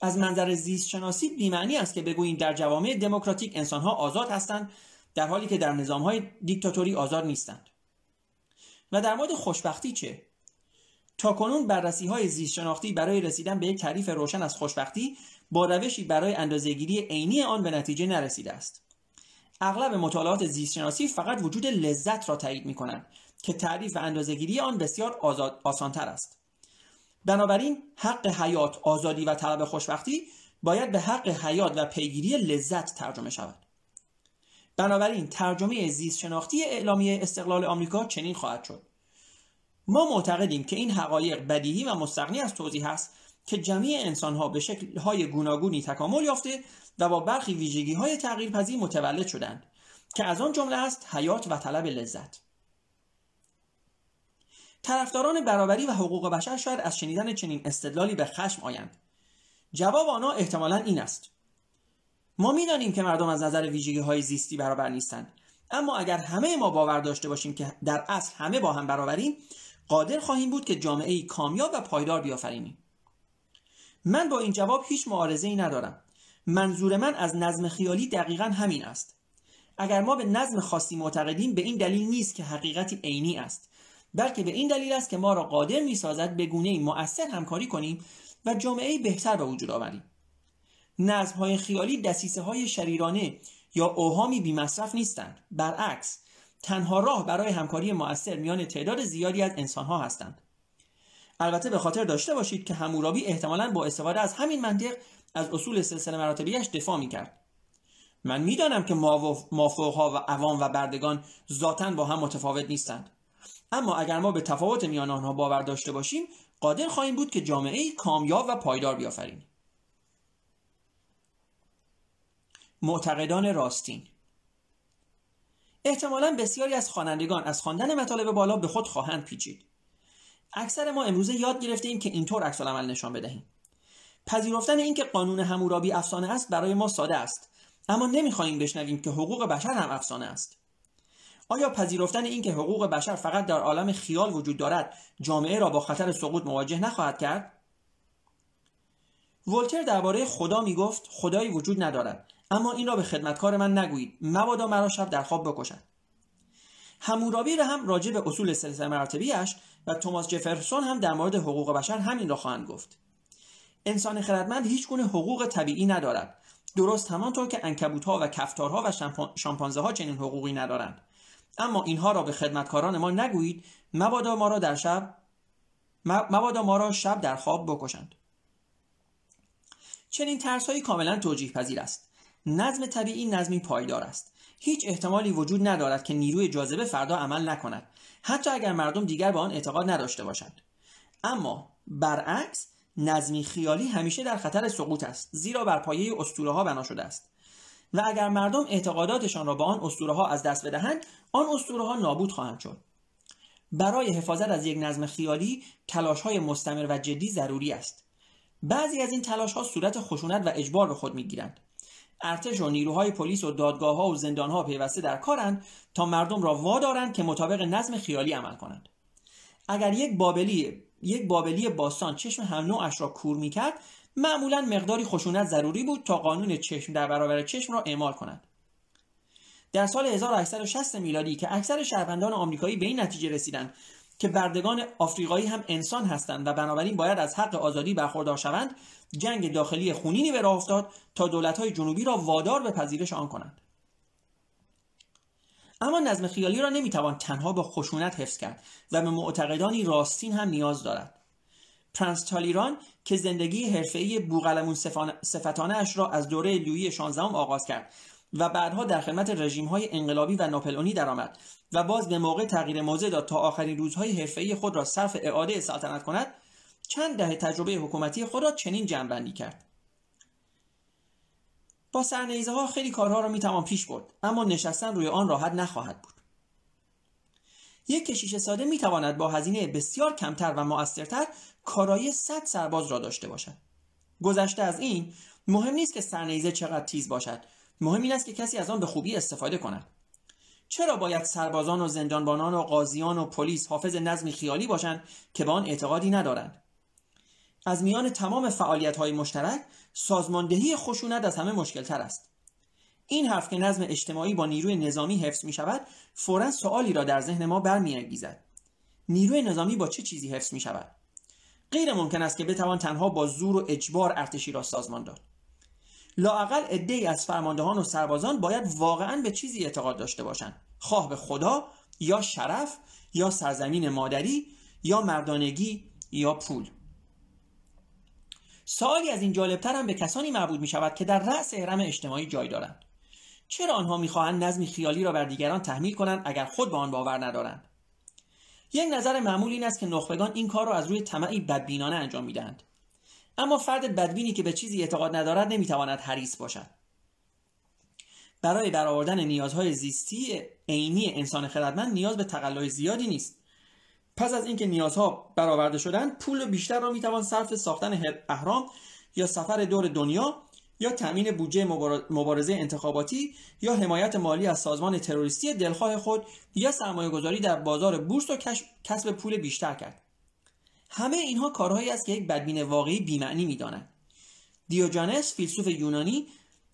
از منظر زیست شناسی بیمعنی است که بگوییم در جوامع دموکراتیک انسان ها آزاد هستند در حالی که در نظام های دیکتاتوری آزاد نیستند. و در مورد خوشبختی چه؟ تا کنون بررسی های زیست برای رسیدن به یک تعریف روشن از خوشبختی با روشی برای اندازهگیری عینی آن به نتیجه نرسیده است. اغلب مطالعات زیستشناسی فقط وجود لذت را تایید می کنند که تعریف و اندازهگیری آن بسیار آزاد آسانتر است. بنابراین حق حیات آزادی و طلب خوشبختی باید به حق حیات و پیگیری لذت ترجمه شود. بنابراین ترجمه زیست شناختی اعلامیه استقلال آمریکا چنین خواهد شد. ما معتقدیم که این حقایق بدیهی و مستقنی از توضیح است که جمعی انسانها به شکلهای گوناگونی تکامل یافته و با برخی ویژگی های تغییرپذیر متولد شدند که از آن جمله است حیات و طلب لذت. طرفداران برابری و حقوق بشر شاید از شنیدن چنین استدلالی به خشم آیند. جواب آنها احتمالا این است. ما می‌دانیم که مردم از نظر ویژگی های زیستی برابر نیستند اما اگر همه ما باور داشته باشیم که در اصل همه با هم برابریم قادر خواهیم بود که جامعه ای کامیاب و پایدار بیافرینیم. من با این جواب هیچ معارضه ای ندارم. منظور من از نظم خیالی دقیقا همین است. اگر ما به نظم خاصی معتقدیم به این دلیل نیست که حقیقتی عینی است بلکه به این دلیل است که ما را قادر می‌سازد به گونه مؤثر همکاری کنیم و جامعه بهتر به وجود آوریم. نظم های خیالی دسیسه های شریرانه یا اوهامی بیمصرف نیستند. برعکس تنها راه برای همکاری مؤثر میان تعداد زیادی از انسانها هستند. البته به خاطر داشته باشید که همورابی احتمالا با استفاده از همین منطق از اصول سلسله مراتبیش دفاع می‌کرد. من می‌دانم که مافوقها و عوام و بردگان ذاتا با هم متفاوت نیستند. اما اگر ما به تفاوت میان آنها باور داشته باشیم قادر خواهیم بود که جامعه کامیاب و پایدار بیافرینیم. معتقدان راستین احتمالا بسیاری از خوانندگان از خواندن مطالب بالا به خود خواهند پیچید. اکثر ما امروزه یاد گرفته ایم که اینطور عکس عمل نشان بدهیم. پذیرفتن اینکه قانون همورابی افسانه است برای ما ساده است اما نمی‌خواهیم بشنویم که حقوق بشر هم افسانه است. آیا پذیرفتن اینکه حقوق بشر فقط در عالم خیال وجود دارد جامعه را با خطر سقوط مواجه نخواهد کرد؟ ولتر درباره خدا می‌گفت خدایی وجود ندارد. اما این را به خدمتکار من نگویید. مبادا مرا شب در خواب بکشد همورابی را هم راجع به اصول سلسله مراتبیش و توماس جفرسون هم در مورد حقوق بشر همین را خواهند گفت. انسان خردمند هیچ گونه حقوق طبیعی ندارد. درست همانطور که انکبوتها و کفتارها و شامپانزه ها چنین حقوقی ندارند. اما اینها را به خدمتکاران ما نگویید. مبادا ما را در شب مبادا ما را شب در خواب بکشند. چنین ترسهایی کاملا توجیه پذیر است. نظم طبیعی نظمی پایدار است. هیچ احتمالی وجود ندارد که نیروی جاذبه فردا عمل نکند حتی اگر مردم دیگر به آن اعتقاد نداشته باشند. اما برعکس نظمی خیالی همیشه در خطر سقوط است زیرا بر پایه اسطوره ها بنا شده است. و اگر مردم اعتقاداتشان را به آن اسطوره ها از دست بدهند آن اسطوره ها نابود خواهند شد. برای حفاظت از یک نظم خیالی تلاش های مستمر و جدی ضروری است. بعضی از این تلاش ها صورت خشونت و اجبار به خود می‌گیرند. ارتش و نیروهای پلیس و دادگاه ها و زندان ها پیوسته در کارند تا مردم را وادارند که مطابق نظم خیالی عمل کنند. اگر یک بابلی یک بابلی باستان چشم هم نوعش را کور می‌کرد معمولا مقداری خشونت ضروری بود تا قانون چشم در برابر چشم را اعمال کنند. در سال 1860 میلادی که اکثر شهروندان آمریکایی به این نتیجه رسیدند که بردگان آفریقایی هم انسان هستند و بنابراین باید از حق آزادی برخوردار شوند جنگ داخلی خونینی به راه افتاد تا دولت‌های جنوبی را وادار به پذیرش آن کنند. اما نظم خیالی را نمی‌توان تنها با خشونت حفظ کرد و به معتقدانی راستین هم نیاز دارد. پرنس تالیران که زندگی حرفه‌ای بوغلمون صفتانه اش را از دوره لویی 16 آغاز کرد و بعدها در خدمت رژیم های انقلابی و ناپلئونی درآمد و باز به موقع تغییر موضع داد تا آخرین روزهای حرفه‌ای خود را صرف اعاده سلطنت کند چند دهه تجربه حکومتی خود را چنین جنبندی کرد. با سرنیزه ها خیلی کارها را می‌توان پیش برد اما نشستن روی آن راحت نخواهد بود. یک کشیش ساده می‌تواند با هزینه بسیار کمتر و موثرتر کارایی 100 سرباز را داشته باشد. گذشته از این مهم نیست که سرنیزه چقدر تیز باشد. مهم این است که کسی از آن به خوبی استفاده کند. چرا باید سربازان و زندانبانان و قاضیان و پلیس حافظ نظمی خیالی باشند که به آن اعتقادی ندارند؟ از میان تمام فعالیت های مشترک سازماندهی خشونت از همه مشکل تر است. این حرف که نظم اجتماعی با نیروی نظامی حفظ می شود فورا سوالی را در ذهن ما برمیانگیزد. نیروی نظامی با چه چیزی حفظ می شود غیر ممکن است که بتوان تنها با زور و اجبار ارتشی را سازمان داد. لااقل عدهای از فرماندهان و سربازان باید واقعا به چیزی اعتقاد داشته باشند. خواه به خدا یا شرف یا سرزمین مادری یا مردانگی یا پول. سوالی از این جالبتر هم به کسانی مربوط می شود که در رأس حرم اجتماعی جای دارند. چرا آنها می‌خواهند نظمی خیالی را بر دیگران تحمیل کنند اگر خود به آن باور ندارند؟ یک نظر معمول این است که نخبگان این کار را از روی طمعی بدبینانه انجام می‌دهند. اما فرد بدبینی که به چیزی اعتقاد ندارد نمی‌تواند حریص باشد. برای برآوردن نیازهای زیستی عینی انسان خردمند نیاز به تقلای زیادی نیست. پس از اینکه نیازها برآورده شدند پول بیشتر را می‌توان صرف ساختن اهرام یا سفر دور دنیا یا تأمین بودجه مبارزه انتخاباتی یا حمایت مالی از سازمان تروریستی دلخواه خود یا سرمایه گذاری در بازار بورس و کسب پول بیشتر کرد. همه اینها کارهایی است که یک بدبین واقعی بیمعنی می‌دانند دیوجانس فیلسوف یونانی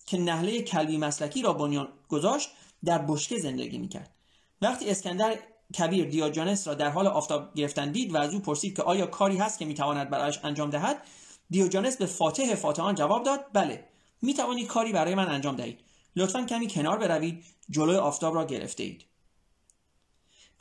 که نهله کلبی مسلکی را بنیان گذاشت در بشکه زندگی می‌کرد. وقتی اسکندر کبیر دیوجانس را در حال آفتاب گرفتن دید و از او پرسید که آیا کاری هست که می‌تواند برایش انجام دهد دیوجانس به فاتح فاتحان جواب داد بله می توانید کاری برای من انجام دهید. لطفا کمی کنار بروید جلوی آفتاب را گرفته اید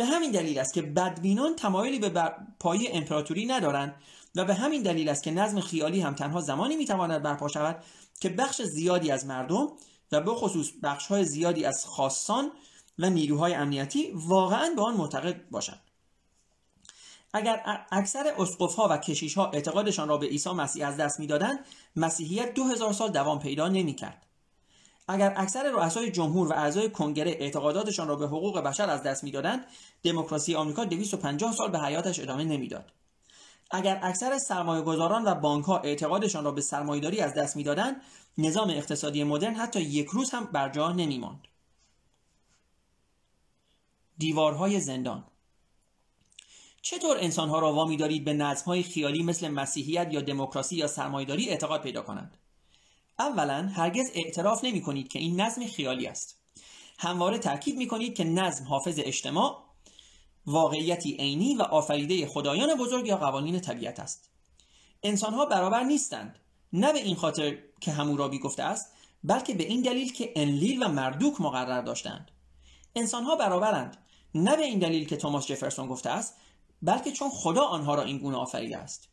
به همین دلیل است که بدبینان تمایلی به پای امپراتوری ندارند و به همین دلیل است که نظم خیالی هم تنها زمانی می‌تواند برپا شود که بخش زیادی از مردم و به خصوص بخش های زیادی از خاصان و نیروهای امنیتی واقعا به آن معتقد باشند. اگر اکثر اسقف ها و کشیش ها اعتقادشان را به عیسی مسیح از دست می‌دادند مسیحیت دو هزار سال دوام پیدا نمی‌کرد. اگر اکثر رؤسای جمهور و اعضای کنگره اعتقاداتشان را به حقوق بشر از دست می‌دادند دموکراسی آمریکا 250 سال به حیاتش ادامه نمی‌داد. اگر اکثر سرمایه گذاران و بانک ها اعتقادشان را به سرمایهداری از دست می‌دادند نظام اقتصادی مدرن حتی یک روز هم بر جا نمیماند. دیوارهای زندان. چطور انسانها را وامی دارید به نظمهای خیالی مثل مسیحیت یا دموکراسی یا سرمایهداری اعتقاد پیدا کنند؟ اولا هرگز اعتراف نمی کنید که این نظم خیالی است. همواره تاکید می کنید که نظم حافظ اجتماع واقعیتی عینی و آفریده خدایان بزرگ یا قوانین طبیعت است. انسانها برابر نیستند نه به این خاطر که همورابی گفته است بلکه به این دلیل که انلیل و مردوک مقرر داشتند. انسانها برابرند نه به این دلیل که توماس جفرسون گفته است بلکه چون خدا آنها را این گونه آفریده است.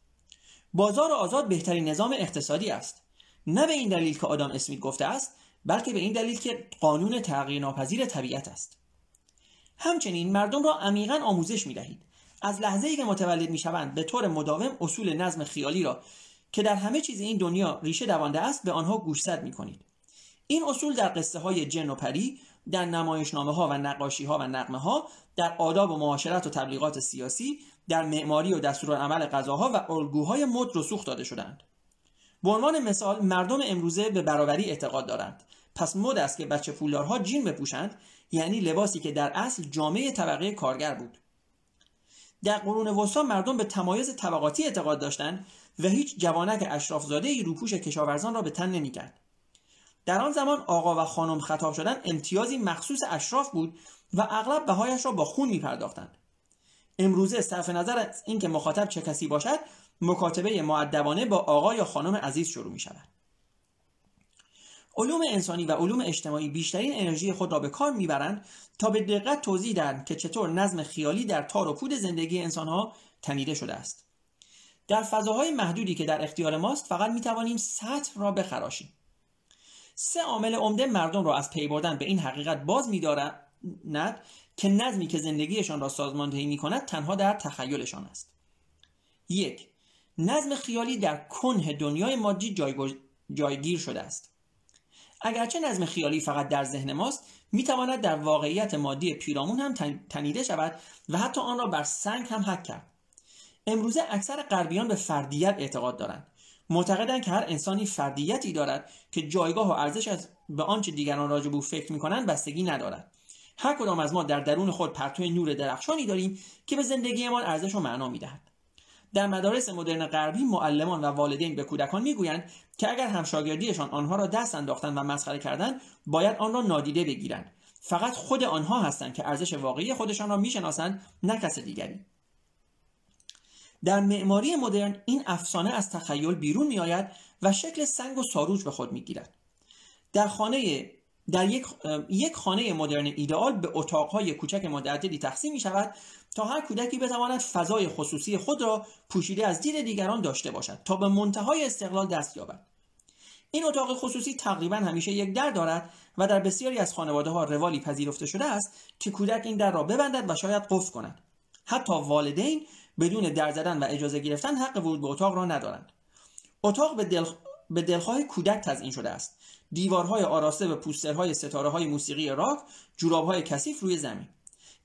بازار آزاد بهترین نظام اقتصادی است. نه به این دلیل که آدم اسمیت گفته است بلکه به این دلیل که قانون تغییر ناپذیر طبیعت است. همچنین مردم را عمیقا آموزش می دهید از لحظه ای که متولد می شوند به طور مداوم اصول نظم خیالی را که در همه چیز این دنیا ریشه دوانده است به آنها گوشزد می کنید این اصول در قصه های جن و پری در نمایشنامه ها و نقاشی ها و نقمه ها در آداب و معاشرت و تبلیغات سیاسی در معماری و دستورالعمل غذاها و الگوهای مد رسوخ داده شدند به عنوان مثال مردم امروزه به برابری اعتقاد دارند. پس مد است که بچه پولدارها جین بپوشند یعنی لباسی که در اصل جامعه طبقه کارگر بود. در قرون وسطا مردم به تمایز طبقاتی اعتقاد داشتند و هیچ جوانک اشرافزاده ای روپوش کشاورزان را به تن نمی‌کرد. در آن زمان آقا و خانم خطاب شدن امتیازی مخصوص اشراف بود و اغلب بهایش را با خون میپرداختند. امروزه صرف نظر از اینکه مخاطب چه کسی باشد مکاتبه معدبانه با آقا یا خانم عزیز شروع می شود. علوم انسانی و علوم اجتماعی بیشترین انرژی خود را به کار می‌برند تا به دقت توضیح دهند که چطور نظم خیالی در تار و پود زندگی انسانها تنیده شده است. در فضاهای محدودی که در اختیار ماست فقط می توانیم سطح را بخراشیم. سه عامل عمده مردم را از پی بردن به این حقیقت باز می‌دارند که نظمی که زندگیشان را سازماندهی می کند تنها در تخیلشان است. یک نظم خیالی در کنه دنیای مادی جایگیر شده است. اگرچه نظم خیالی فقط در ذهن ماست می‌تواند در واقعیت مادی پیرامون هم تنیده شود و حتی آن را بر سنگ هم حک کرد. امروزه اکثر غربیان به فردیت اعتقاد دارند. معتقدند که هر انسانی فردیتی دارد که جایگاه و ارزش از به آنچه دیگران راجع به فکر می‌کنند بستگی ندارد. هر کدام از ما در درون خود پرتو نور درخشانی داریم که به زندگیمان ارزش و معنا می‌دهد. در مدارس مدرن غربی معلمان و والدین به کودکان می‌گویند که اگر همشاگردیشان آنها را دست انداختند و مسخره کردند باید آن را نادیده بگیرند فقط خود آنها هستند که ارزش واقعی خودشان را می‌شناسند نه کس دیگری در معماری مدرن این افسانه از تخیل بیرون می آید و شکل سنگ و ساروج به خود می گیرد. در خانه در یک, یک خانه مدرن ایدئال به اتاقهای کوچک متعددی تقسیم می شود تا هر کودکی بتواند فضای خصوصی خود را پوشیده از دید دیگران داشته باشد تا به منتهای استقلال دست یابد. این اتاق خصوصی تقریبا همیشه یک در دارد و در بسیاری از خانواده ها روالی پذیرفته شده است که کودک این در را ببندد و شاید قفل کند. حتی والدین بدون در زدن و اجازه گرفتن حق ورود به اتاق را ندارند. اتاق به, دل... به دلخواه کودک تزئین شده است. دیوارهای آراسته به پوسترهای ستاره های موسیقی راک جورابهای کثیف روی زمین.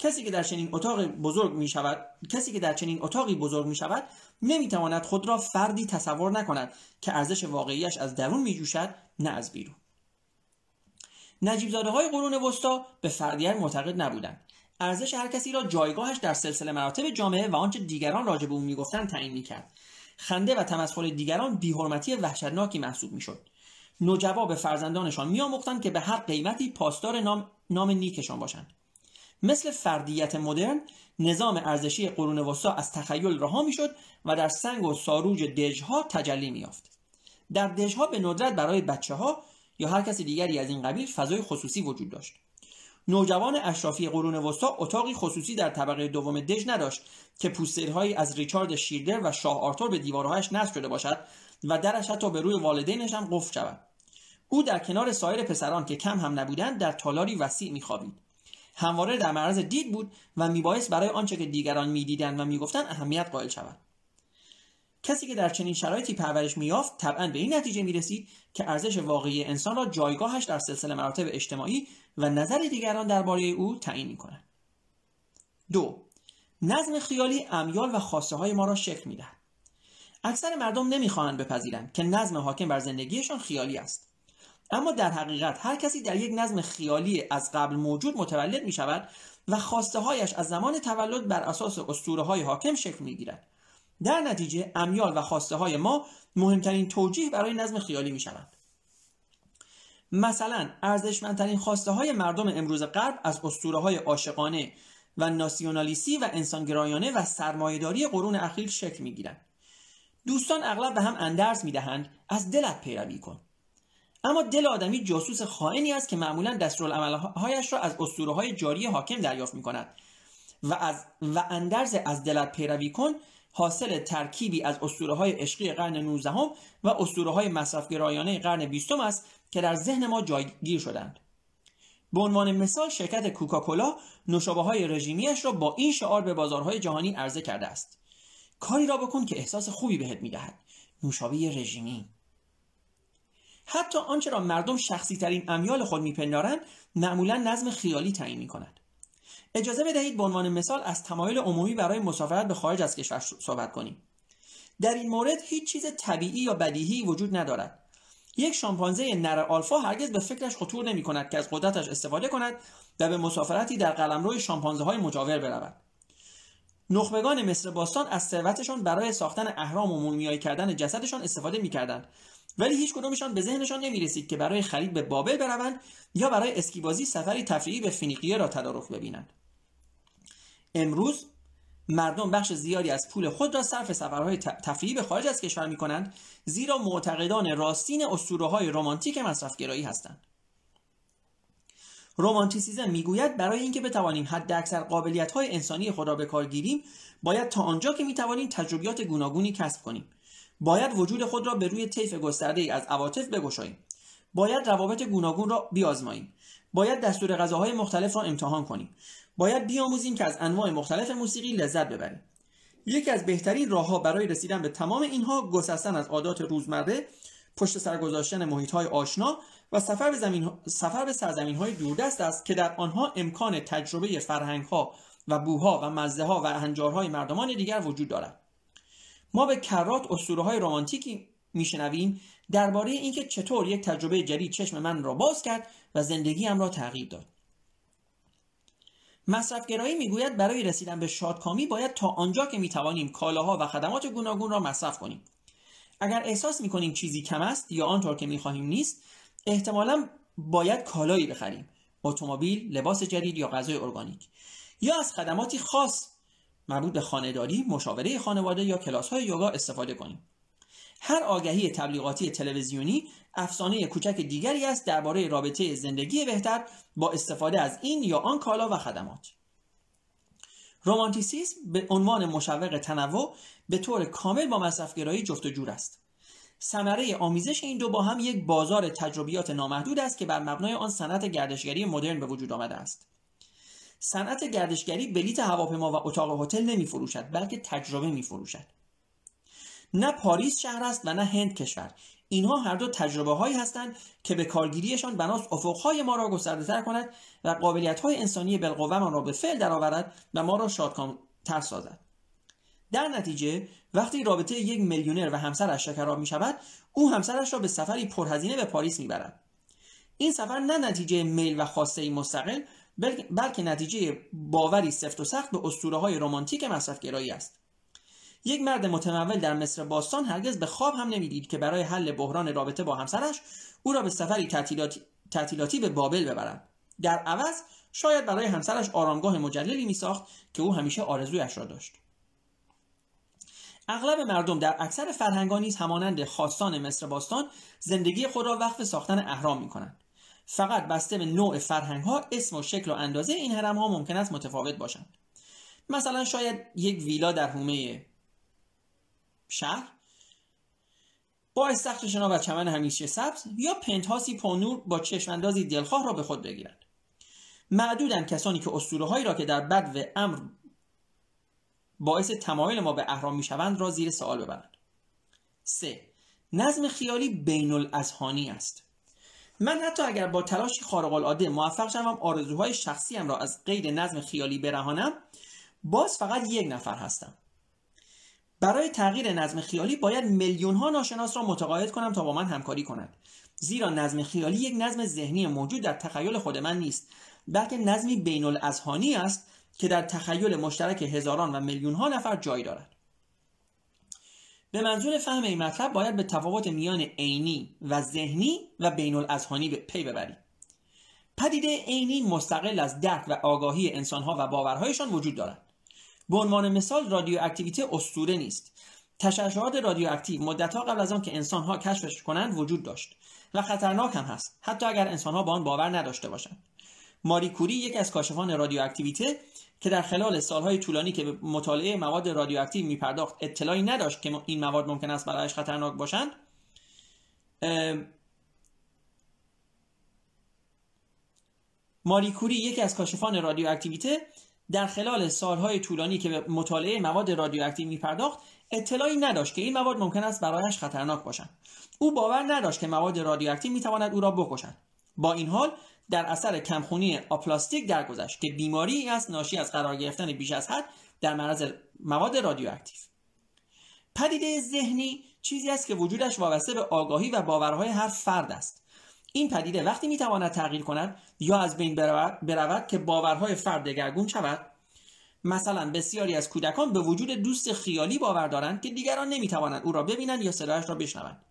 کسی که در چنین اتاق بزرگ می شود کسی که در چنین اتاقی بزرگ می شود نمی تواند خود را فردی تصور نکند که ارزش واقعیش از درون می جوشد نه از بیرون. نجیب های قرون وسطا به فردیت معتقد نبودند. ارزش هر کسی را جایگاهش در سلسله مراتب جامعه و آنچه دیگران راجع به او می‌گفتند تعیین می‌کرد. خنده و تمسخر دیگران بیحرمتی وحشتناکی محسوب می‌شد. نوجوا به فرزندانشان میآموختند که به هر قیمتی پاسدار نام, نام نیکشان باشند. مثل فردیت مدرن نظام ارزشی قرون وسطا از تخیل رها می‌شد و در سنگ و ساروج دژها تجلی میافت در دژها به ندرت برای بچه ها یا هر کسی دیگری از این قبیل فضای خصوصی وجود داشت. نوجوان اشرافی قرون وسطا اتاقی خصوصی در طبقه دوم دژ نداشت که پوسترهایی از ریچارد شیردر و شاه آرتور به دیوارهایش نصب شده باشد و درش حتی به روی والدینش هم قفل شود. او در کنار سایر پسران که کم هم نبودند در تالاری وسیع میخوابید. همواره در معرض دید بود و میبایست برای آنچه که دیگران می‌دیدند و می‌گفتند اهمیت قائل شود. کسی که در چنین شرایطی پرورش میافت طبعا به این نتیجه می‌رسید که ارزش واقعی انسان را جایگاهش در سلسله مراتب اجتماعی و نظر دیگران درباره او تعیین می‌کند. دو نظم خیالی امیال و خواسته های ما را شکل می‌دهد. اکثر مردم نمی‌خواهند بپذیرند که نظم حاکم بر زندگیشان خیالی است. اما در حقیقت هر کسی در یک نظم خیالی از قبل موجود متولد می شود و خواسته هایش از زمان تولد بر اساس اسطوره های حاکم شکل می گیرد. در نتیجه امیال و خواسته های ما مهمترین توجیه برای نظم خیالی می شود. مثلا ارزشمندترین خواسته های مردم امروز غرب از اسطوره های عاشقانه و ناسیونالیستی و انسانگرایانه و سرمایهداری قرون اخیر شکل می گیرند. دوستان اغلب به هم اندرز می دهند از دلت پیروی کن اما دل آدمی جاسوس خائنی است که معمولا دستورالعملهایش را از اسطوره های جاری حاکم دریافت می کند و, از و اندرز از دلت پیروی کن حاصل ترکیبی از اسطوره های عشقی قرن 19 و اسطوره های مصرفگرایانه قرن 20 است که در ذهن ما جایگیر شدند. به عنوان مثال شرکت کوکاکولا نوشابه های رژیمیش را با این شعار به بازارهای جهانی عرضه کرده است. کاری را بکن که احساس خوبی بهت می‌دهد. نوشابه رژیمی. حتی آنچه را مردم شخصی ترین امیال خود میپندارند معمولا نظم خیالی تعیین می کند. اجازه بدهید به عنوان مثال از تمایل عمومی برای مسافرت به خارج از کشور صحبت کنیم. در این مورد هیچ چیز طبیعی یا بدیهی وجود ندارد. یک شامپانزه نر آلفا هرگز به فکرش خطور نمی کند که از قدرتش استفاده کند و به مسافرتی در قلمرو شامپانزه های مجاور برود. نخبگان مصر باستان از ثروتشان برای ساختن اهرام و مومیایی کردن جسدشان استفاده می‌کردند. ولی هیچ کدومشان به ذهنشان نمی رسید که برای خرید به بابل بروند یا برای اسکیبازی سفری تفریحی به فینیقیه را تدارک ببینند. امروز مردم بخش زیادی از پول خود را صرف سفرهای تفریحی به خارج از کشور می کنند زیرا معتقدان راستین اسطوره های رمانتیک مصرفگرایی هستند. رومانتیسیزم می‌گوید برای اینکه بتوانیم حد اکثر قابلیت های انسانی خود را به کار گیریم باید تا آنجا که می‌توانیم تجربیات گوناگونی کسب کنیم. باید وجود خود را به روی طیف گسترده ای از عواطف بگشاییم. باید روابط گوناگون را بیازماییم. باید دستور غذاهای مختلف را امتحان کنیم. باید بیاموزیم که از انواع مختلف موسیقی لذت ببریم. یکی از بهترین راهها برای رسیدن به تمام اینها گسستن از عادات روزمره پشت سر گذاشتن محیط های آشنا و سفر به, زمین سفر به سرزمین های دوردست است که در آنها امکان تجربه فرهنگ ها و بوها و مزه ها و هنجارهای مردمان دیگر وجود دارد. ما به کرات اسطوره های رمانتیکی میشنویم درباره اینکه چطور یک تجربه جدید چشم من را باز کرد و زندگیم را تغییر داد. مصرفگرایی می‌گوید برای رسیدن به شادکامی باید تا آنجا که می‌توانیم کالاها و خدمات گوناگون را مصرف کنیم. اگر احساس می‌کنیم چیزی کم است یا آنطور که می‌خواهیم نیست احتمالا باید کالایی بخریم اتومبیل لباس جدید یا غذای ارگانیک. یا از خدماتی خاص مربوط به خانهداری مشاوره خانواده یا کلاس های یوگا استفاده کنیم. هر آگهی تبلیغاتی تلویزیونی افسانه کوچک دیگری است درباره رابطه زندگی بهتر با استفاده از این یا آن کالا و خدمات. رومانتیسیسم به عنوان مشوق تنوع به طور کامل با مصرفگرایی جفت و جور است. ثمره آمیزش این دو با هم یک بازار تجربیات نامحدود است که بر مبنای آن صنعت گردشگری مدرن به وجود آمده است. صنعت گردشگری بلیت هواپیما و اتاق هتل نمی فروشد بلکه تجربه می فروشد نه پاریس شهر است و نه هند کشور. اینها هر دو تجربه هایی هستند که به کارگیریشان بناست افقهای ما را گسترده تر کند و قابلیت های انسانی بالقوه را به فعل درآورد و ما را شادکامتر سازد. در نتیجه وقتی رابطه یک میلیونر و همسرش شکراب می شود او همسرش را به سفری پرهزینه به پاریس می برد. این سفر نه نتیجه میل و خواسته مستقل بلکه نتیجه باوری سفت و سخت به اسطوره های رمانتیک مصرفگرایی است. یک مرد متمول در مصر باستان هرگز به خواب هم نمی‌دید که برای حل بحران رابطه با همسرش او را به سفری تعطیلاتی, به بابل ببرد. در عوض شاید برای همسرش آرامگاه مجللی میساخت که او همیشه آرزویش را داشت. اغلب مردم در اکثر فرهنگان نیز همانند خواستان مصر باستان زندگی خود را وقف ساختن اهرام می کنند. فقط بسته به نوع فرهنگ ها اسم و شکل و اندازه این هرم ها ممکن است متفاوت باشند. مثلا شاید یک ویلا در حومه شهر با استخر شنا و چمن همیشه سبز یا پنتهاسی پانور با چشماندازی دلخواه را به خود بگیرند. معدودن کسانی که اسطوره هایی را که در بد و امر باعث تمایل ما به اهرام می‌شوند را زیر سوال ببرند. 3. نظم خیالی بین الازهانی است. من حتی اگر با تلاشی خارق العاده موفق شوم آرزوهای شخصیم را از قید نظم خیالی برهانم باز فقط یک نفر هستم. برای تغییر نظم خیالی باید میلیون ها ناشناس را متقاعد کنم تا با من همکاری کنند. زیرا نظم خیالی یک نظم ذهنی موجود در تخیل خود من نیست بلکه نظمی بین الازهانی است که در تخیل مشترک هزاران و میلیون ها نفر جای دارد. به منظور فهم این مطلب باید به تفاوت میان عینی و ذهنی و بین الازهانی پی ببریم. پدیده عینی مستقل از درک و آگاهی انسانها و باورهایشان وجود دارد. به عنوان مثال رادیواکتیویته اسطوره نیست. تشعشعات رادیواکتیو مدتها قبل از آن که انسانها کشفش کنند وجود داشت و خطرناک هم هست حتی اگر انسانها به آن باور نداشته باشند. ماری کوری یک از کاشفان رادیواکتیویته که در خلال سالهای طولانی که به مطالعه مواد رادیواکتیو میپرداخت اطلاعی نداشت که این مواد ممکن است برایش خطرناک باشند. ماری کوری یکی از کاشفان رادیواکتیویته در خلال سالهای طولانی که به مطالعه مواد رادیواکتیو میپرداخت اطلاعی نداشت که این مواد ممکن است برایش خطرناک باشند. او باور نداشت که مواد رادیواکتیو می‌تواند او را بکشد. با این حال در اثر کمخونی آپلاستیک درگذشت که بیماری است ناشی از قرار گرفتن بیش از حد در معرض مواد رادیواکتیو. پدیده ذهنی چیزی است که وجودش وابسته به آگاهی و باورهای هر فرد است. این پدیده وقتی می‌تواند تغییر کند یا از بین برود, که باورهای فرد دگرگون شود مثلا بسیاری از کودکان به وجود دوست خیالی باور دارند که دیگران نمی‌توانند او را ببینند یا صدایش را بشنوند.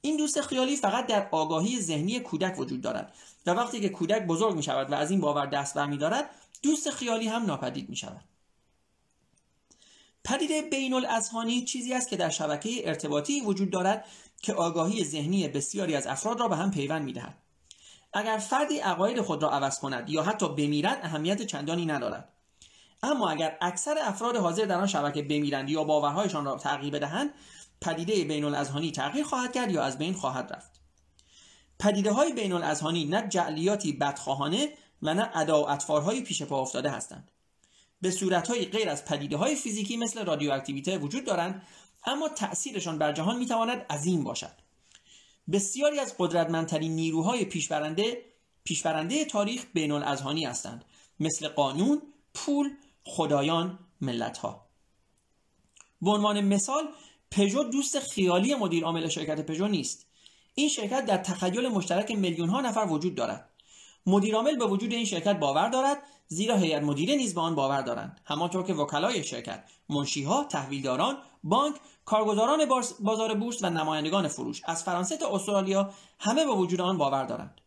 این دوست خیالی فقط در آگاهی ذهنی کودک وجود دارد و وقتی که کودک بزرگ می شود و از این باور دست برمی دارد دوست خیالی هم ناپدید می شود پدیده بین الازهانی چیزی است که در شبکه ارتباطی وجود دارد که آگاهی ذهنی بسیاری از افراد را به هم پیوند می دهد. اگر فردی عقاید خود را عوض کند یا حتی بمیرد اهمیت چندانی ندارد اما اگر اکثر افراد حاضر در آن شبکه بمیرند یا باورهایشان را تغییر بدهند پدیده بین الازهانی تغییر خواهد کرد یا از بین خواهد رفت. پدیده های بین الازهانی نه جعلیاتی بدخواهانه و نه ادا و اطفارهای پیش پا افتاده هستند. به صورتهای غیر از پدیده های فیزیکی مثل رادیواکتیویته وجود دارند اما تأثیرشان بر جهان می‌تواند عظیم باشد. بسیاری از قدرتمندترین نیروهای پیشبرنده پیشبرنده تاریخ بین الازهانی هستند مثل قانون، پول، خدایان، ملتها. به عنوان مثال پژو دوست خیالی مدیر عامل شرکت پژو نیست. این شرکت در تخیل مشترک میلیون ها نفر وجود دارد. مدیرعامل به وجود این شرکت باور دارد زیرا هیئت مدیره نیز به آن باور دارند. همانطور که وکلای شرکت منشیها تحویلداران بانک کارگزاران بازار بورس و نمایندگان فروش. از فرانسه تا استرالیا همه به وجود آن باور دارند.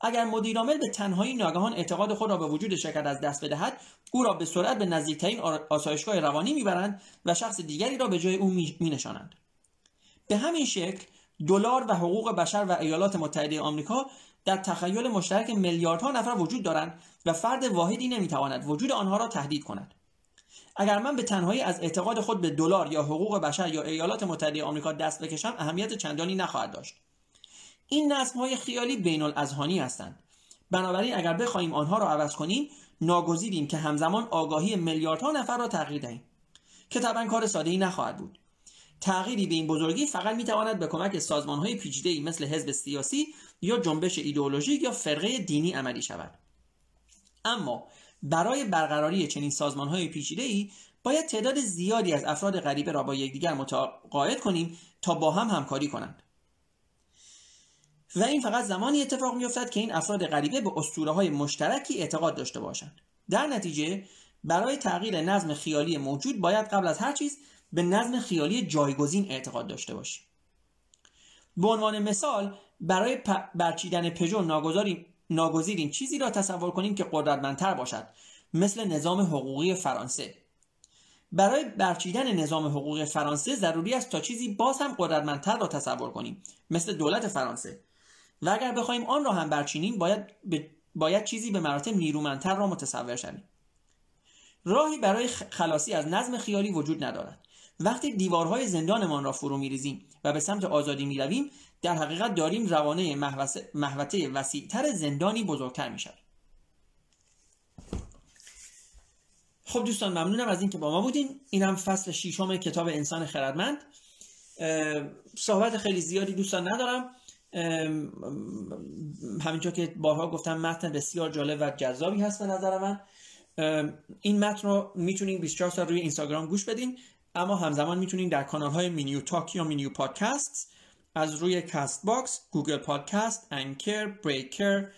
اگر مدیرعامل به تنهایی ناگهان اعتقاد خود را به وجود شرکت از دست بدهد او را به سرعت به نزدیکترین آسایشگاه روانی می‌برند و شخص دیگری را به جای او مینشانند. به همین شکل دلار و حقوق بشر و ایالات متحده آمریکا در تخیل مشترک میلیاردها نفر وجود دارند و فرد واحدی نمی‌تواند وجود آنها را تهدید کند. اگر من به تنهایی از اعتقاد خود به دلار یا حقوق بشر یا ایالات متحده آمریکا دست بکشم اهمیت چندانی نخواهد داشت. این نظم های خیالی بین الاذهانی هستند. بنابراین اگر بخواهیم آنها را عوض کنیم ناگزیریم که همزمان آگاهی میلیاردها نفر را تغییر دهیم. که طبعا کار ساده ای نخواهد بود. تغییری به این بزرگی فقط می‌تواند به کمک سازمان های پیچیده مثل حزب سیاسی یا جنبش ایدئولوژیک یا فرقه دینی عملی شود. اما برای برقراری چنین سازمان های پیچیده ای باید تعداد زیادی از افراد غریبه را با یکدیگر متقاعد کنیم تا با هم همکاری کنند. و این فقط زمانی اتفاق میافتد که این افراد غریبه به اسطوره های مشترکی اعتقاد داشته باشند. در نتیجه برای تغییر نظم خیالی موجود باید قبل از هر چیز به نظم خیالی جایگزین اعتقاد داشته باشیم. به عنوان مثال برای برچیدن پژو ناگزیریم چیزی را تصور کنیم که قدرتمندتر باشد مثل نظام حقوقی فرانسه. برای برچیدن نظام حقوقی فرانسه ضروری است تا چیزی باز هم قدرتمندتر را تصور کنیم مثل دولت فرانسه. و اگر بخوایم آن را هم برچینیم باید, باید چیزی به مراتب نیرومندتر را متصور شویم. راهی برای خلاصی از نظم خیالی وجود ندارد. وقتی دیوارهای زندانمان را فرو میریزیم و به سمت آزادی می‌رویم در حقیقت داریم روانه محوطه وسیعتر زندانی بزرگتر می‌شود. خب دوستان ممنونم از اینکه با ما بودین. اینم فصل ششم کتاب انسان خردمند. صحبت خیلی زیادی دوستان ندارم. همینطور که بارها گفتم متن بسیار جالب و جذابی هست به نظر من. این متن رو می‌تونین 24 سال روی اینستاگرام گوش بدین اما همزمان می‌تونین در کانال های مینیو talk یا مینیو پادکست از روی کاست باکس، گوگل پادکست، انکر، بریکر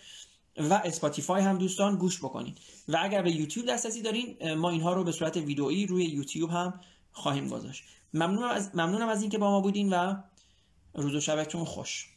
و اسپاتیفای هم دوستان گوش بکنید و اگر به یوتیوب دسترسی دارین ما اینها رو به صورت ویدئویی روی یوتیوب هم خواهیم گذاشت. ممنونم از, ممنونم از اینکه با ما بودین و روز و شبتون خوش.